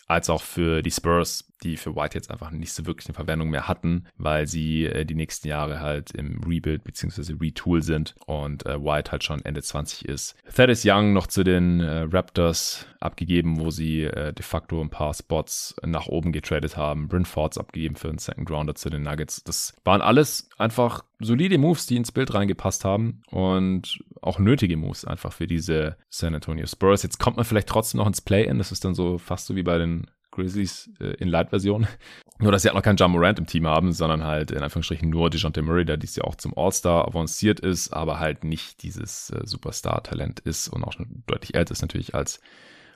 als auch für die Spurs, die für White jetzt einfach nicht so wirklich eine Verwendung mehr hatten, weil sie äh, die nächsten Jahre halt im Rebuild bzw. Retool sind und äh, White halt schon Ende 20 ist. Thaddeus Young noch zu den äh, Raptors abgegeben, wo sie äh, de facto ein paar Spots nach oben getradet haben. Bryn Fords abgegeben für einen Second Rounder zu den Nuggets. Das waren alles einfach solide Moves, die ins Bild reingepasst haben und auch nötige Moves einfach für diese San Antonio Spurs. Jetzt kommt man vielleicht trotzdem noch ins Play-In. Das ist dann so fast so wie bei den Grizzlies äh, in Light-Version. Nur, dass sie halt noch keinen John Morant im Team haben, sondern halt in Anführungsstrichen nur DeJounte Murray, der dies ja auch zum All-Star avanciert ist, aber halt nicht dieses äh, Superstar-Talent ist und auch schon deutlich älter ist natürlich als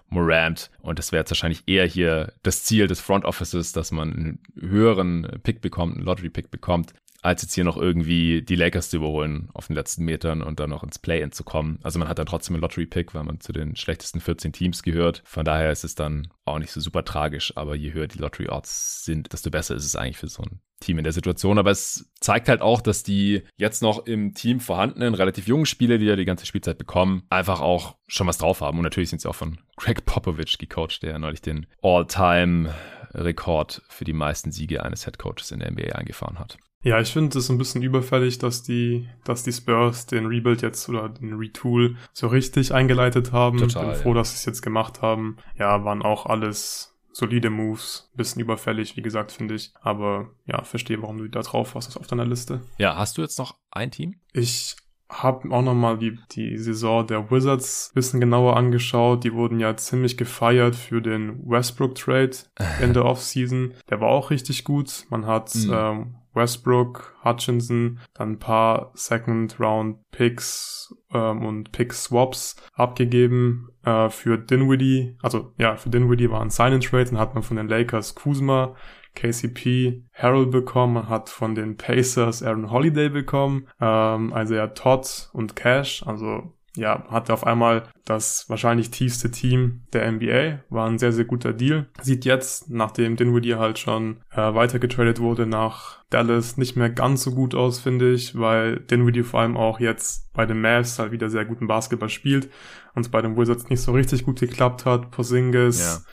Morant. Und das wäre jetzt wahrscheinlich eher hier das Ziel des Front Offices, dass man einen höheren Pick bekommt, einen Lottery-Pick bekommt, als jetzt hier noch irgendwie die Lakers zu überholen auf den letzten Metern und dann noch ins Play-In zu kommen. Also man hat dann trotzdem einen Lottery-Pick, weil man zu den schlechtesten 14 Teams gehört. Von daher ist es dann auch nicht so super tragisch, aber je höher die Lottery-Odds sind, desto besser ist es eigentlich für so ein Team in der Situation. Aber es zeigt halt auch, dass die jetzt noch im Team vorhandenen, relativ jungen Spieler, die ja die ganze Spielzeit bekommen, einfach auch schon was drauf haben. Und natürlich sind sie auch von Greg Popovich gecoacht, der neulich den All-Time-Rekord für die meisten Siege eines Headcoaches in der NBA eingefahren hat. Ja, ich finde es ein bisschen überfällig, dass die, dass die Spurs den Rebuild jetzt oder den Retool so richtig eingeleitet haben. Total, Bin ja. froh, dass sie es jetzt gemacht haben. Ja, waren auch alles solide Moves. Bisschen überfällig, wie gesagt, finde ich. Aber ja, verstehe, warum du da drauf hast auf deiner Liste. Ja, hast du jetzt noch ein Team? Ich habe auch nochmal die, die Saison der Wizards bisschen genauer angeschaut. Die wurden ja ziemlich gefeiert für den Westbrook-Trade in der Offseason. Der war auch richtig gut. Man hat Mhm. ähm, Westbrook, Hutchinson, dann ein paar Second-Round-Picks ähm, und Pick-Swaps abgegeben äh, für Dinwiddie. Also ja, für Dinwiddie war ein Sign-and-Trade. Dann hat man von den Lakers Kuzma, KCP, Harold bekommen, man hat von den Pacers Aaron Holiday bekommen, ähm, also ja Todd und Cash, also ja, hatte auf einmal das wahrscheinlich tiefste Team der NBA, war ein sehr, sehr guter Deal. Sieht jetzt, nachdem Dinwiddie halt schon äh, weitergetradet wurde nach Dallas, nicht mehr ganz so gut aus, finde ich, weil Dinwiddie vor allem auch jetzt bei den Mavs halt wieder sehr guten Basketball spielt und es bei den Wizards nicht so richtig gut geklappt hat. Porzingis,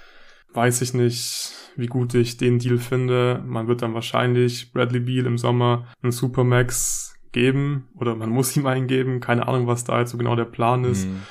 weiß ich nicht, wie gut ich den Deal finde. Man wird dann wahrscheinlich Bradley Beal im Sommer einen Supermax geben oder man muss ihm eingeben. Keine Ahnung, was da jetzt so genau der Plan ist. Mhm.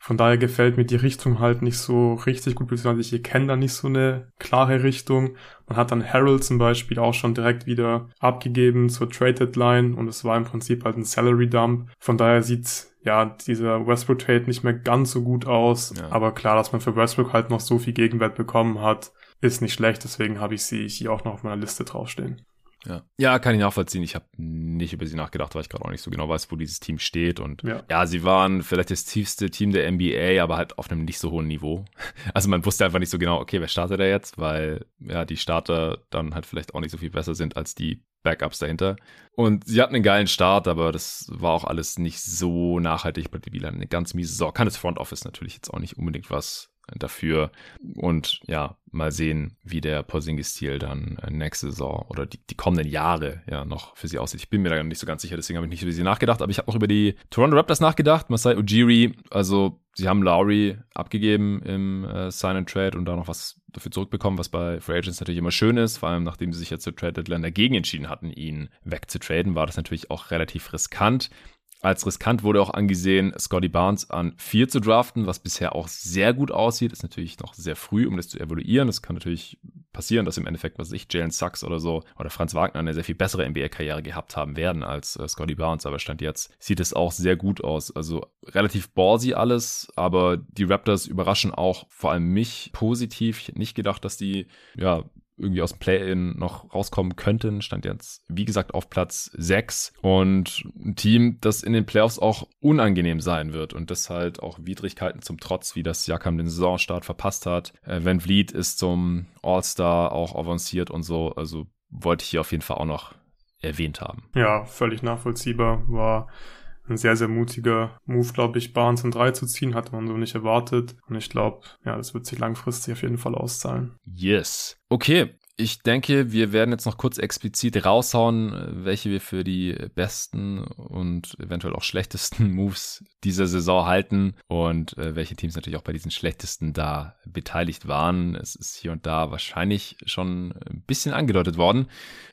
Von daher gefällt mir die Richtung halt nicht so richtig gut, beziehungsweise ich kenne da nicht so eine klare Richtung. Man hat dann Harold zum Beispiel auch schon direkt wieder abgegeben zur Trade Deadline und es war im Prinzip halt ein Salary Dump. Von daher sieht ja dieser Westbrook Trade nicht mehr ganz so gut aus. Ja. Aber klar, dass man für Westbrook halt noch so viel Gegenwert bekommen hat, ist nicht schlecht. Deswegen habe ich sie hier auch noch auf meiner Liste draufstehen. Ja. ja, kann ich nachvollziehen. Ich habe nicht über sie nachgedacht, weil ich gerade auch nicht so genau weiß, wo dieses Team steht. Und Ja. ja, sie waren vielleicht das tiefste Team der NBA, aber halt auf einem nicht so hohen Niveau. Also man wusste einfach nicht so genau, okay, wer startet da jetzt, weil ja die Starter dann halt vielleicht auch nicht so viel besser sind als die Backups dahinter. Und sie hatten einen geilen Start, aber das war auch alles nicht so nachhaltig bei Beal. Eine ganz miese Saison. Kann das Front Office natürlich jetzt auch nicht unbedingt was dafür. Und ja, mal sehen, wie der Porzingis-Stil dann äh, nächste Saison oder die, die kommenden Jahre ja noch für sie aussieht. Ich bin mir da nicht so ganz sicher, deswegen habe ich nicht über sie nachgedacht, aber ich habe noch über die Toronto Raptors nachgedacht. Masai Ujiri, also sie haben Lowry abgegeben im äh, Sign and Trade und da noch was dafür zurückbekommen, was bei Free Agents natürlich immer schön ist, vor allem nachdem sie sich jetzt zur Trade Deadline dagegen entschieden hatten, ihn wegzutraden, war das natürlich auch relativ riskant. Als riskant wurde auch angesehen, Scotty Barnes an 4 zu draften, was bisher auch sehr gut aussieht. Ist natürlich noch sehr früh, um das zu evaluieren. Das kann natürlich passieren, dass im Endeffekt, was ich, Jalen Sachs oder so oder Franz Wagner eine sehr viel bessere NBA-Karriere gehabt haben werden als äh, Scotty Barnes. Aber Stand jetzt sieht es auch sehr gut aus. Also relativ ballsy alles, aber die Raptors überraschen auch vor allem mich positiv. Ich hätte nicht gedacht, dass die ja irgendwie aus dem Play-In noch rauskommen könnten. Stand jetzt, wie gesagt, auf Platz 6 und ein Team, das in den Playoffs auch unangenehm sein wird und das halt auch Widrigkeiten zum Trotz, wie das Jakam den Saisonstart verpasst hat. Äh, Van Vliet ist zum All-Star auch avanciert und so, also wollte ich hier auf jeden Fall auch noch erwähnt haben. Ja, völlig nachvollziehbar. War ein sehr, sehr mutiger Move, glaube ich, Barnes in drei zu ziehen, hatte man so nicht erwartet. Und ich glaube, ja, das wird sich langfristig auf jeden Fall auszahlen. Yes. Okay, ich denke, wir werden jetzt noch kurz explizit raushauen, welche wir für die besten und eventuell auch schlechtesten Moves dieser Saison halten und äh, welche Teams natürlich auch bei diesen schlechtesten da beteiligt waren. Es ist hier und da wahrscheinlich schon ein bisschen angedeutet worden.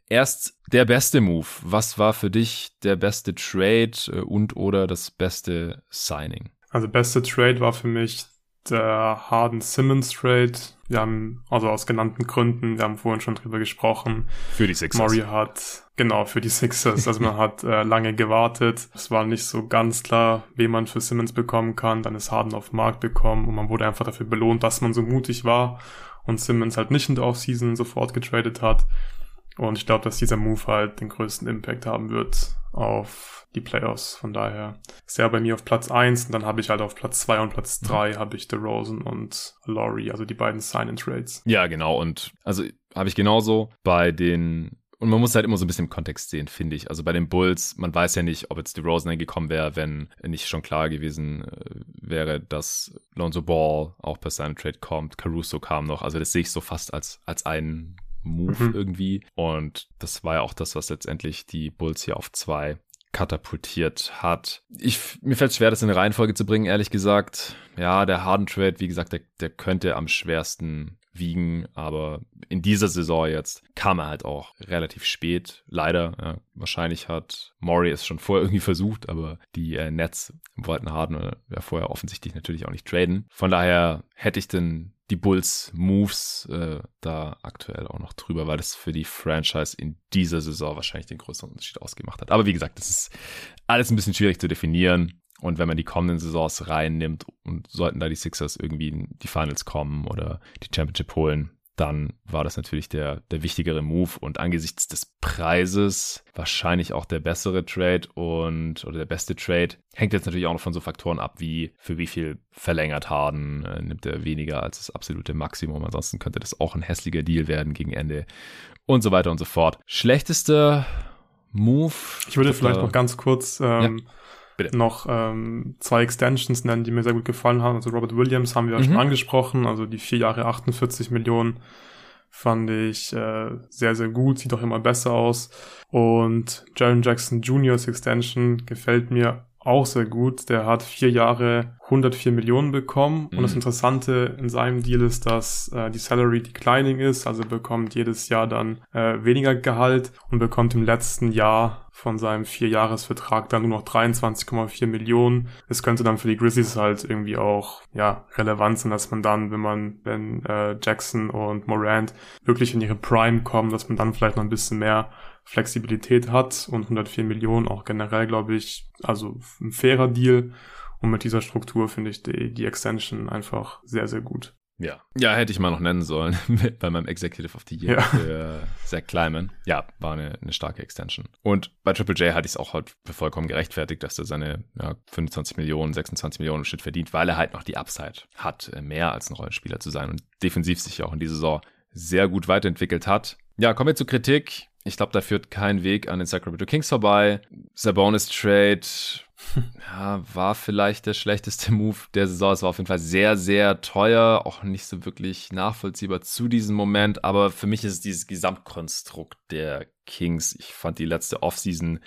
Erst der beste Move. Was war für dich der beste Trade äh, und oder das beste Signing? Also beste Trade war für mich der Harden Simmons Trade. Wir haben, also aus genannten Gründen, wir haben vorhin schon drüber gesprochen. Für die Sixers. Murray hat, genau, für die Sixers. Also man hat äh, lange gewartet. Es war nicht so ganz klar, wen man für Simmons bekommen kann. Dann ist Harden auf den Markt bekommen und man wurde einfach dafür belohnt, dass man so mutig war und Simmons halt nicht in der Offseason sofort getradet hat. Und ich glaube, dass dieser Move halt den größten Impact haben wird auf die Playoffs. Von daher ist er bei mir auf Platz eins und dann habe ich halt auf Platz zwei und Platz mhm. drei habe ich DeRozan und Laurie, also die beiden Sign-and-Trades. Ja, genau. Und also habe ich genauso bei den und man muss halt immer so ein bisschen im Kontext sehen, finde ich. Also bei den Bulls, man weiß ja nicht, ob jetzt die Rosen gekommen wäre, wenn nicht schon klar gewesen äh, wäre, dass Lonzo Ball auch per Sign Trade kommt. Caruso kam noch. Also das sehe ich so fast als, als einen Move mhm. irgendwie. Und das war ja auch das, was letztendlich die Bulls hier auf zwei katapultiert hat. Ich, mir fällt es schwer, das in eine Reihenfolge zu bringen, ehrlich gesagt. Ja, der Harden Trade, wie gesagt, der, der könnte am schwersten wiegen, aber in dieser Saison jetzt kam er halt auch relativ spät, leider. Ja, wahrscheinlich hat Maury es schon vorher irgendwie versucht, aber die äh, Nets wollten Harden äh, ja vorher offensichtlich natürlich auch nicht traden. Von daher hätte ich den die Bulls Moves äh, da aktuell auch noch drüber, weil das für die Franchise in dieser Saison wahrscheinlich den größeren Unterschied ausgemacht hat. Aber wie gesagt, das ist alles ein bisschen schwierig zu definieren. Und wenn man die kommenden Saisons reinnimmt und sollten da die Sixers irgendwie in die Finals kommen oder die Championship holen, dann war das natürlich der, der wichtigere Move und angesichts des Preises wahrscheinlich auch der bessere Trade und oder der beste Trade. Hängt jetzt natürlich auch noch von so Faktoren ab, wie für wie viel verlängert Harden, äh, nimmt er weniger als das absolute Maximum. Ansonsten könnte das auch ein hässlicher Deal werden gegen Ende und so weiter und so fort. Schlechteste Move. Ich würde vielleicht noch ganz kurz ähm, ja Bitte. noch ähm, zwei Extensions nennen, die mir sehr gut gefallen haben. Also Robert Williams haben wir ja mhm. schon angesprochen, also die vier Jahre 48 Millionen fand ich äh, sehr, sehr gut, sieht auch immer besser aus. Und Jaron Jackson Jr.'s Extension gefällt mir auch sehr gut. Der hat vier Jahre 104 Millionen bekommen. Mhm. Und das mhm. Interessante in seinem Deal ist, dass äh, die Salary declining ist, also bekommt jedes Jahr dann äh, weniger Gehalt und bekommt im letzten Jahr von seinem Vierjahresvertrag dann nur noch 23,4 Millionen. Es könnte dann für die Grizzlies halt irgendwie auch ja relevant sein, dass man dann, wenn man, wenn äh, Jackson und Morant wirklich in ihre Prime kommen, dass man dann vielleicht noch ein bisschen mehr Flexibilität hat und 104 Millionen auch generell, glaube ich, also ein fairer Deal. Und mit dieser Struktur finde ich die, die Extension einfach sehr, sehr gut. Ja. Ja, hätte ich mal noch nennen sollen bei meinem Executive of the Year ja. für Zach Kleiman. Ja, war eine, eine starke Extension. Und bei Triple J hatte ich es auch halt vollkommen gerechtfertigt, dass er seine ja, 25 Millionen, 26 Millionen Shit verdient, weil er halt noch die Upside hat, äh, mehr als ein Rollenspieler zu sein und defensiv sich auch in dieser Saison sehr gut weiterentwickelt hat. Ja, kommen wir zur Kritik Ich glaube, da führt kein Weg an den Sacramento Kings vorbei. Sabonis Trade ja, war vielleicht der schlechteste Move der Saison. Es war auf jeden Fall sehr, sehr teuer, auch nicht so wirklich nachvollziehbar zu diesem Moment. Aber für mich ist es dieses Gesamtkonstrukt der Kings. Ich fand die letzte Offseason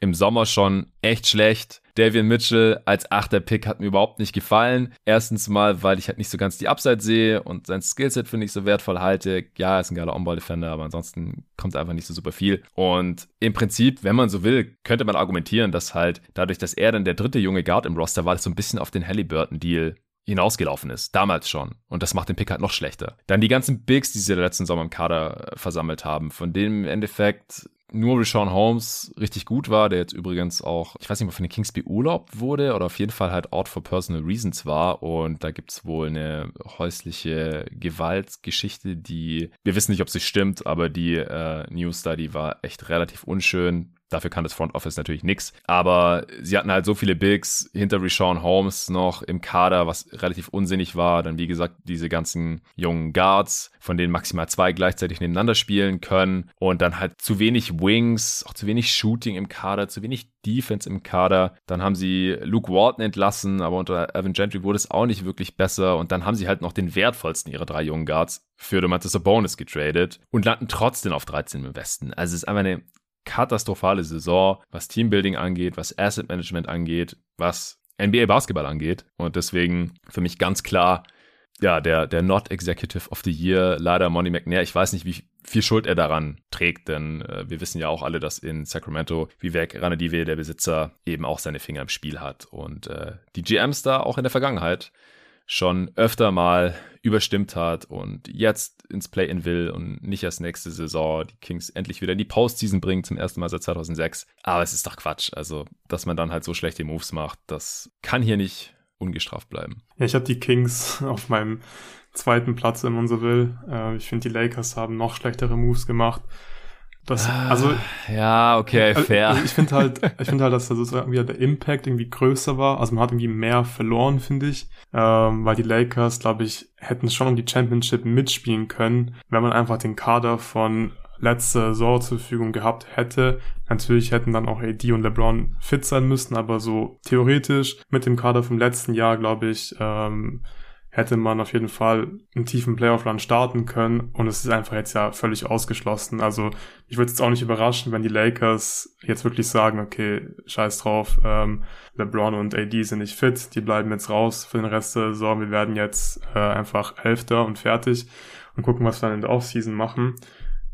im Sommer schon echt schlecht. Davian Mitchell als achter Pick hat mir überhaupt nicht gefallen. Erstens mal, weil ich halt nicht so ganz die Upside sehe und sein Skillset finde ich so wertvoll halte. Ja, er ist ein geiler On-Ball-Defender, aber ansonsten kommt einfach nicht so super viel. Und im Prinzip, wenn man so will, könnte man argumentieren, dass halt dadurch, dass er dann der dritte junge Guard im Roster war, das so ein bisschen auf den Halliburton-Deal hinausgelaufen ist, damals schon. Und das macht den Pick halt noch schlechter. Dann die ganzen Bigs, die sie letzten Sommer im Kader versammelt haben, von denen im Endeffekt nur Rashawn Holmes richtig gut war, der jetzt übrigens auch, ich weiß nicht, ob von den Kings beurlaubt wurde oder auf jeden Fall halt out for personal reasons war. Und da gibt's wohl eine häusliche Gewaltgeschichte, die, wir wissen nicht, ob sie stimmt, aber die äh, News da, war echt relativ unschön. Dafür kann das Front Office natürlich nichts. Aber sie hatten halt so viele Bigs hinter Rashawn Holmes noch im Kader, was relativ unsinnig war. Dann, wie gesagt, diese ganzen jungen Guards, von denen maximal zwei gleichzeitig nebeneinander spielen können. Und dann halt zu wenig Wings, auch zu wenig Shooting im Kader, zu wenig Defense im Kader. Dann haben sie Luke Walton entlassen, aber unter Evan Gentry wurde es auch nicht wirklich besser. Und dann haben sie halt noch den wertvollsten ihrer drei jungen Guards für Domantas Bonus getradet und landen trotzdem auf 13 im Westen. Also es ist einfach eine katastrophale Saison, was Teambuilding angeht, was Asset Management angeht, was NBA Basketball angeht. Und deswegen für mich ganz klar, ja, der, der Not Executive of the Year, leider Monty McNair. Ich weiß nicht, wie viel Schuld er daran trägt, denn äh, wir wissen ja auch alle, dass in Sacramento Vivek Ranadive, der Besitzer, eben auch seine Finger im Spiel hat. Und äh, die GMs da auch in der Vergangenheit schon öfter mal überstimmt hat und jetzt ins Play-In will und nicht erst nächste Saison die Kings endlich wieder in die Postseason bringt, zum ersten Mal seit 2006. Aber es ist doch Quatsch. Also, dass man dann halt so schlechte Moves macht, das kann hier nicht ungestraft bleiben. Ja, ich habe die Kings auf meinem zweiten Platz, wenn man so will. Äh, ich finde, die Lakers haben noch schlechtere Moves gemacht. Das, also, ja, okay, also, fair. Also ich finde halt, ich finde halt, dass das wieder der Impact irgendwie größer war. Also man hat irgendwie mehr verloren, finde ich. Ähm, weil die Lakers, glaube ich, hätten schon um die Championship mitspielen können, wenn man einfach den Kader von letzter Saison zur Verfügung gehabt hätte. Natürlich hätten dann auch AD und LeBron fit sein müssen, aber so theoretisch mit dem Kader vom letzten Jahr, glaube ich, ähm, hätte man auf jeden Fall einen tiefen Playoff-Run starten können und es ist einfach jetzt ja völlig ausgeschlossen. Also ich würde es auch nicht überraschen, wenn die Lakers jetzt wirklich sagen, okay, scheiß drauf, ähm, LeBron und AD sind nicht fit, die bleiben jetzt raus für den Rest der Saison, wir werden jetzt äh, einfach Elfter und fertig und gucken, was wir dann in der Offseason machen.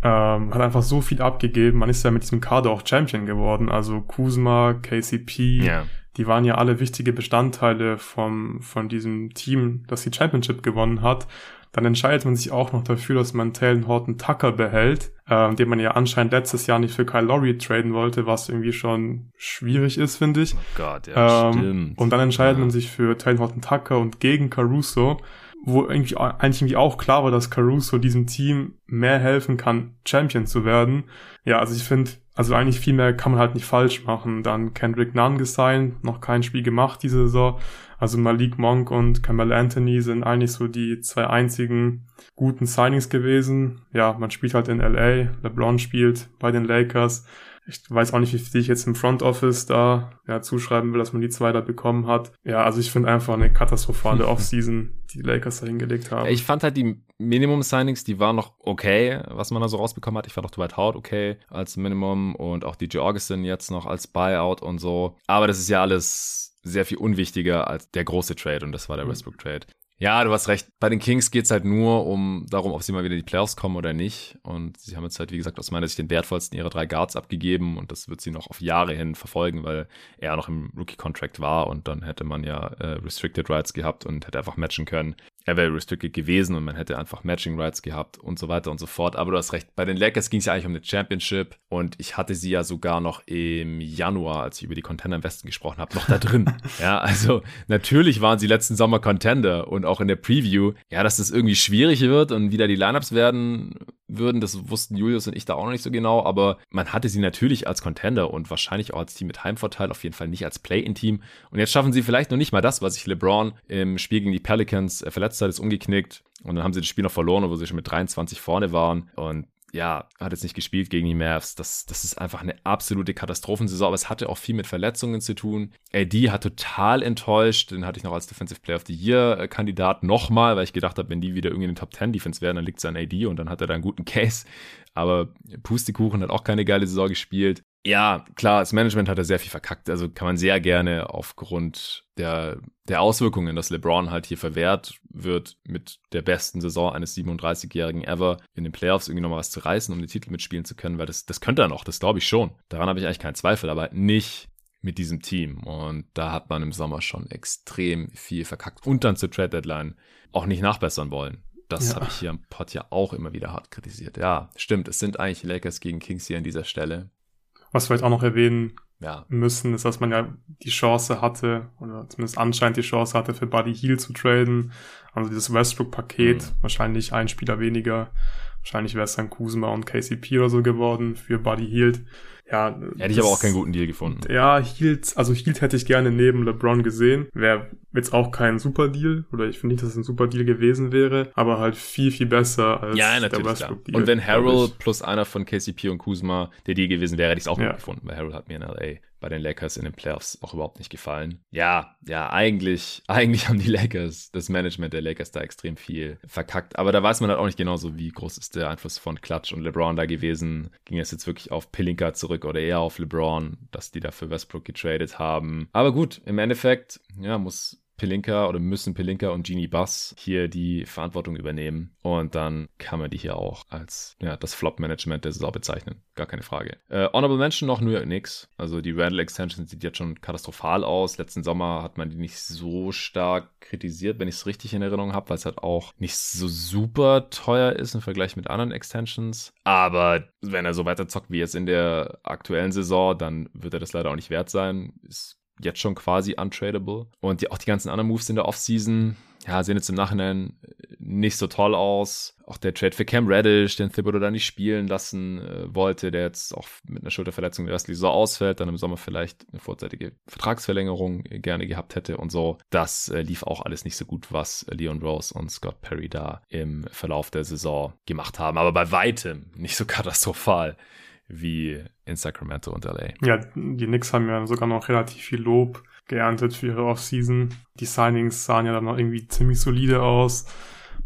Ähm, hat einfach so viel abgegeben, man ist ja mit diesem Kader auch Champion geworden, also Kuzma, KCP, yeah die waren ja alle wichtige Bestandteile vom, von diesem Team, das die Championship gewonnen hat. Dann entscheidet man sich auch noch dafür, dass man Talon Horton Tucker behält, äh, den man ja anscheinend letztes Jahr nicht für Kyle Lowry traden wollte, was irgendwie schon schwierig ist, finde ich. Oh Gott, ja, ähm, stimmt. Und dann entscheidet ja. man sich für Talon Horton Tucker und gegen Caruso, wo irgendwie eigentlich irgendwie auch klar war, dass Caruso diesem Team mehr helfen kann, Champion zu werden. Ja, also ich finde, also eigentlich viel mehr kann man halt nicht falsch machen. Dann Kendrick Nunn gesigned, noch kein Spiel gemacht diese Saison. Also Malik Monk und Campbell Anthony sind eigentlich so die zwei einzigen guten Signings gewesen. Ja, man spielt halt in LA, LeBron spielt bei den Lakers. Ich weiß auch nicht, wie viel ich jetzt im Front Office da ja, zuschreiben will, dass man die zwei da bekommen hat. Ja, also ich finde einfach eine katastrophale Offseason, die, die Lakers da hingelegt haben. Ich fand halt die Minimum-Signings, die waren noch okay, was man da so rausbekommen hat. Ich fand auch Dwight Howard okay als Minimum und auch DJ Augustin jetzt noch als Buyout und so. Aber das ist ja alles sehr viel unwichtiger als der große Trade und das war der mhm. Westbrook-Trade. Ja, du hast recht. Bei den Kings geht's halt nur um darum, ob sie mal wieder in die Playoffs kommen oder nicht. Und sie haben jetzt halt, wie gesagt, aus meiner Sicht den wertvollsten ihrer drei Guards abgegeben und das wird sie noch auf Jahre hin verfolgen, weil er noch im Rookie-Contract war und dann hätte man ja äh, Restricted Rights gehabt und hätte einfach matchen können er wäre restricted gewesen und man hätte einfach Matching Rights gehabt und so weiter und so fort. Aber du hast recht, bei den Lakers ging es ja eigentlich um eine Championship und ich hatte sie ja sogar noch im Januar, als ich über die Contender im Westen gesprochen habe, noch da drin. ja, also natürlich waren sie letzten Sommer Contender und auch in der Preview, ja, dass das irgendwie schwierig wird und wieder die Lineups werden würden, das wussten Julius und ich da auch noch nicht so genau, aber man hatte sie natürlich als Contender und wahrscheinlich auch als Team mit Heimvorteil, auf jeden Fall nicht als Play-in-Team. Und jetzt schaffen sie vielleicht noch nicht mal das, was sich LeBron im Spiel gegen die Pelicans äh, verletzt hat, ist umgeknickt. Und dann haben sie das Spiel noch verloren, wo sie schon mit 23 vorne waren. Und ja, hat jetzt nicht gespielt gegen die Mavs. Das, das ist einfach eine absolute Katastrophensaison, aber es hatte auch viel mit Verletzungen zu tun. AD hat total enttäuscht. Den hatte ich noch als Defensive Player of the Year Kandidat nochmal, weil ich gedacht habe, wenn die wieder irgendwie in den Top 10 Defense werden, dann liegt es an AD und dann hat er da einen guten Case. Aber Pustekuchen hat auch keine geile Saison gespielt. Ja, klar, das Management hat da sehr viel verkackt. Also kann man sehr gerne aufgrund der, der Auswirkungen, dass LeBron halt hier verwehrt wird, mit der besten Saison eines 37-Jährigen ever in den Playoffs irgendwie nochmal was zu reißen, um den Titel mitspielen zu können, weil das, das könnte er noch, das glaube ich schon. Daran habe ich eigentlich keinen Zweifel, aber nicht mit diesem Team. Und da hat man im Sommer schon extrem viel verkackt und dann zur Trade Deadline auch nicht nachbessern wollen. Das ja. habe ich hier am Pod ja auch immer wieder hart kritisiert. Ja, stimmt. Es sind eigentlich Lakers gegen Kings hier an dieser Stelle. Was wir vielleicht auch noch erwähnen ja. müssen, ist, dass man ja die Chance hatte, oder zumindest anscheinend die Chance hatte, für Buddy Heal zu traden. Also dieses Westbrook-Paket, mhm. wahrscheinlich ein Spieler weniger. Wahrscheinlich wäre es dann Kuzma und KCP oder so geworden für Buddy Hield. Ja, hätte ich aber auch keinen guten Deal gefunden. Ja, Hield, also Hield hätte ich gerne neben LeBron gesehen. Wäre jetzt auch kein super Deal, oder ich finde nicht, dass es ein super Deal gewesen wäre, aber halt viel, viel besser als ja, der Westbrook Deal. Und wenn Harold plus einer von KCP und Kuzma der Deal gewesen wäre, hätte ich es auch ja. gut gefunden, weil Harold hat mir in LA bei den Lakers in den Playoffs auch überhaupt nicht gefallen. Ja, ja, eigentlich, eigentlich haben die Lakers, das Management der Lakers da extrem viel verkackt. Aber da weiß man halt auch nicht genau so, wie groß ist der Einfluss von Clutch und LeBron da gewesen. Ging es jetzt wirklich auf Pelinka zurück oder eher auf LeBron, dass die da für Westbrook getradet haben. Aber gut, im Endeffekt, ja, muss Pelinka oder müssen Pelinka und Genie Bass hier die Verantwortung übernehmen. Und dann kann man die hier auch als ja, das Flop-Management der Saison bezeichnen. Gar keine Frage. Äh, Honorable Mention noch New York Knicks. Also die Randall Extension sieht jetzt schon katastrophal aus. Letzten Sommer hat man die nicht so stark kritisiert, wenn ich es richtig in Erinnerung habe, weil es halt auch nicht so super teuer ist im Vergleich mit anderen Extensions. Aber wenn er so weiter zockt wie jetzt in der aktuellen Saison, dann wird er das leider auch nicht wert sein. Ist jetzt schon quasi untradable. Und die, auch die ganzen anderen Moves in der Offseason, ja, sehen jetzt im Nachhinein nicht so toll aus. Auch der Trade für Cam Reddish, den Thibodeau da nicht spielen lassen äh, wollte, der jetzt auch mit einer Schulterverletzung der restliche Saison ausfällt, dann im Sommer vielleicht eine vorzeitige Vertragsverlängerung gerne gehabt hätte und so. Das äh, lief auch alles nicht so gut, was Leon Rose und Scott Perry da im Verlauf der Saison gemacht haben. Aber bei weitem nicht so katastrophal wie in Sacramento und LA. Ja, die Knicks haben ja sogar noch relativ viel Lob geerntet für ihre Offseason. Die Signings sahen ja dann noch irgendwie ziemlich solide aus.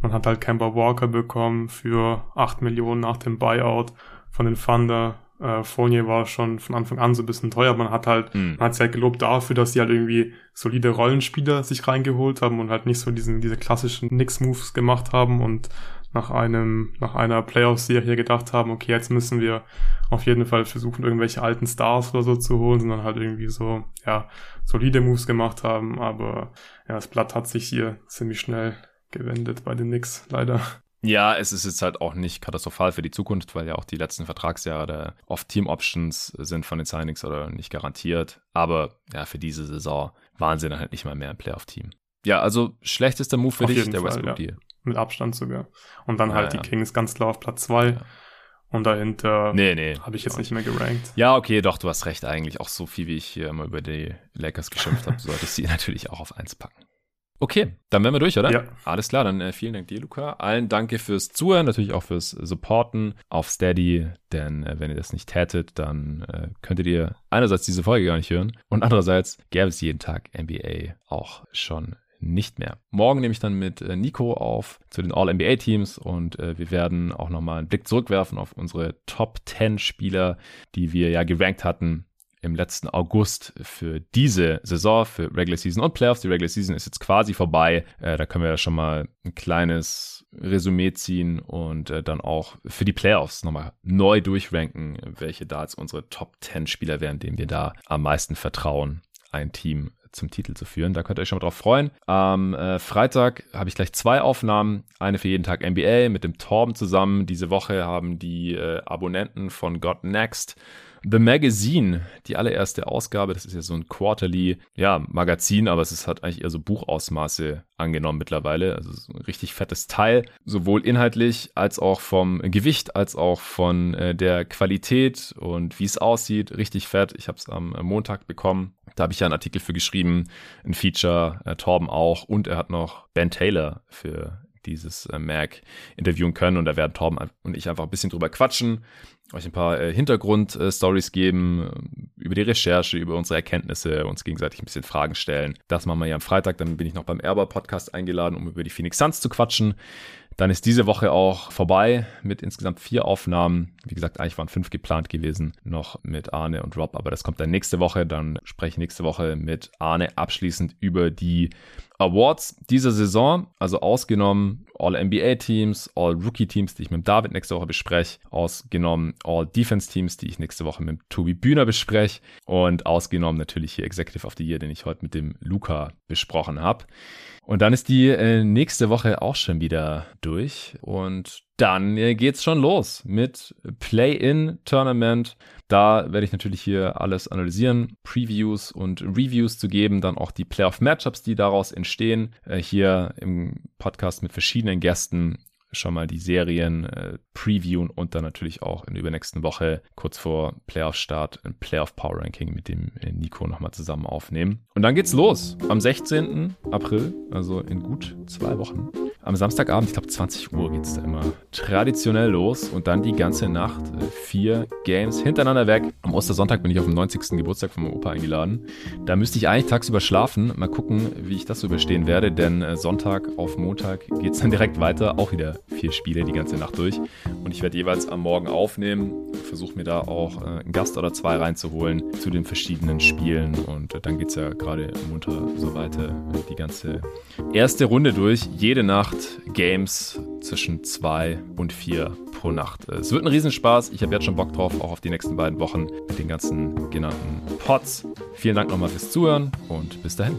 Man hat halt Kemba Walker bekommen für 8 Millionen nach dem Buyout von den Thunder. Äh, Fournier war schon von Anfang an so ein bisschen teuer. Man hat halt, mm. man hat sich halt gelobt dafür, dass sie halt irgendwie solide Rollenspieler sich reingeholt haben und halt nicht so diesen, diese klassischen Knicks-Moves gemacht haben und nach einem, nach einer Playoff-Serie gedacht haben, okay, jetzt müssen wir auf jeden Fall versuchen, irgendwelche alten Stars oder so zu holen, sondern halt irgendwie so, ja, solide Moves gemacht haben, aber ja, das Blatt hat sich hier ziemlich schnell gewendet bei den Knicks, leider. Ja, es ist jetzt halt auch nicht katastrophal für die Zukunft, weil ja auch die letzten Vertragsjahre der Off-Team-Options sind von den Signings oder nicht garantiert. Aber ja, für diese Saison waren sie dann halt nicht mal mehr ein Playoff-Team. Ja, also schlechtester Move für auf dich, der Westbrook-Deal. Ja. Mit Abstand sogar. Und dann halt ja. die Kings ganz klar auf Platz zwei. Ja. Und dahinter nee, nee, habe ich jetzt nicht mehr gerankt. Ja, okay, doch, du hast recht eigentlich. Auch so viel, wie ich hier immer über die Lakers geschimpft habe, sollte ich sie natürlich auch auf eins packen. Okay, dann wären wir durch, oder? Ja. Alles klar, dann äh, vielen Dank dir, Luca. Allen danke fürs Zuhören, natürlich auch fürs Supporten auf Steady, denn äh, wenn ihr das nicht tätet, dann äh, könntet ihr einerseits diese Folge gar nicht hören und andererseits gäbe es jeden Tag NBA auch schon nicht mehr. Morgen nehme ich dann mit äh, Nico auf zu den All-NBA-Teams und äh, wir werden auch nochmal einen Blick zurückwerfen auf unsere Top 10 Spieler, die wir ja gerankt hatten im letzten August für diese Saison, für Regular Season und Playoffs. Die Regular Season ist jetzt quasi vorbei. Äh, da können wir ja schon mal ein kleines Resümee ziehen und äh, dann auch für die Playoffs nochmal neu durchranken, welche da jetzt unsere Top 10 Spieler wären, denen wir da am meisten vertrauen, ein Team zum Titel zu führen. Da könnt ihr euch schon mal drauf freuen. Am äh, Freitag habe ich gleich zwei Aufnahmen. Eine für jeden Tag NBA mit dem Torben zusammen. Diese Woche haben die äh, Abonnenten von God Next The Magazine, die allererste Ausgabe, das ist ja so ein Quarterly, ja, Magazin, aber es ist, hat eigentlich eher so Buchausmaße angenommen mittlerweile. Also so ein richtig fettes Teil, sowohl inhaltlich als auch vom Gewicht, als auch von äh, der Qualität und wie es aussieht. Richtig fett. Ich habe es am Montag bekommen. Da habe ich ja einen Artikel für geschrieben, ein Feature, äh, Torben auch und er hat noch Ben Taylor für dieses äh, Mac interviewen können. Und da werden Torben und ich einfach ein bisschen drüber quatschen, euch ein paar äh, Hintergrundstories geben, äh, über die Recherche, über unsere Erkenntnisse, uns gegenseitig ein bisschen Fragen stellen. Das machen wir ja am Freitag. Dann bin ich noch beim Erber Podcast eingeladen, um über die Phoenix Suns zu quatschen. Dann ist diese Woche auch vorbei mit insgesamt vier Aufnahmen. Wie gesagt, eigentlich waren fünf geplant gewesen, noch mit Arne und Rob, aber das kommt dann nächste Woche. Dann spreche ich nächste Woche mit Arne abschließend über die Awards dieser Saison, also ausgenommen All-NBA-Teams, All-Rookie-Teams, die ich mit David nächste Woche bespreche, ausgenommen All-Defense-Teams, die ich nächste Woche mit Tobi Bühner bespreche und ausgenommen natürlich hier Executive of the Year, den ich heute mit dem Luca besprochen habe. Und dann ist die äh, nächste Woche auch schon wieder durch und dann äh, geht's schon los mit Play-in-Tournament. Da werde ich natürlich hier alles analysieren, Previews und Reviews zu geben, dann auch die Playoff-Matchups, die daraus entstehen, äh, hier im Podcast mit verschiedenen Gästen schon mal die Serien äh, previewen und dann natürlich auch in der übernächsten Woche kurz vor Playoff-Start ein Playoff-Power-Ranking mit dem äh, Nico nochmal zusammen aufnehmen. Und dann geht's los am 16. April, also in gut zwei Wochen. Am Samstagabend, ich glaube 20 Uhr geht's da immer traditionell los und dann die ganze Nacht äh, vier Games hintereinander weg. Am Ostersonntag bin ich auf dem 90. Geburtstag von meinem Opa eingeladen. Da müsste ich eigentlich tagsüber schlafen. Mal gucken, wie ich das überstehen werde, denn äh, Sonntag auf Montag geht's dann direkt weiter. Auch wieder vier Spiele die ganze Nacht durch. Und ich werde jeweils am Morgen aufnehmen, versuche mir da auch äh, einen Gast oder zwei reinzuholen zu den verschiedenen Spielen. Und äh, dann geht es ja gerade munter so weiter äh, die ganze erste Runde durch. Jede Nacht Games zwischen zwei und vier pro Nacht. Es wird ein Riesenspaß. Ich habe jetzt schon Bock drauf, auch auf die nächsten beiden Wochen mit den ganzen genannten Pots. Vielen Dank nochmal fürs Zuhören und bis dahin.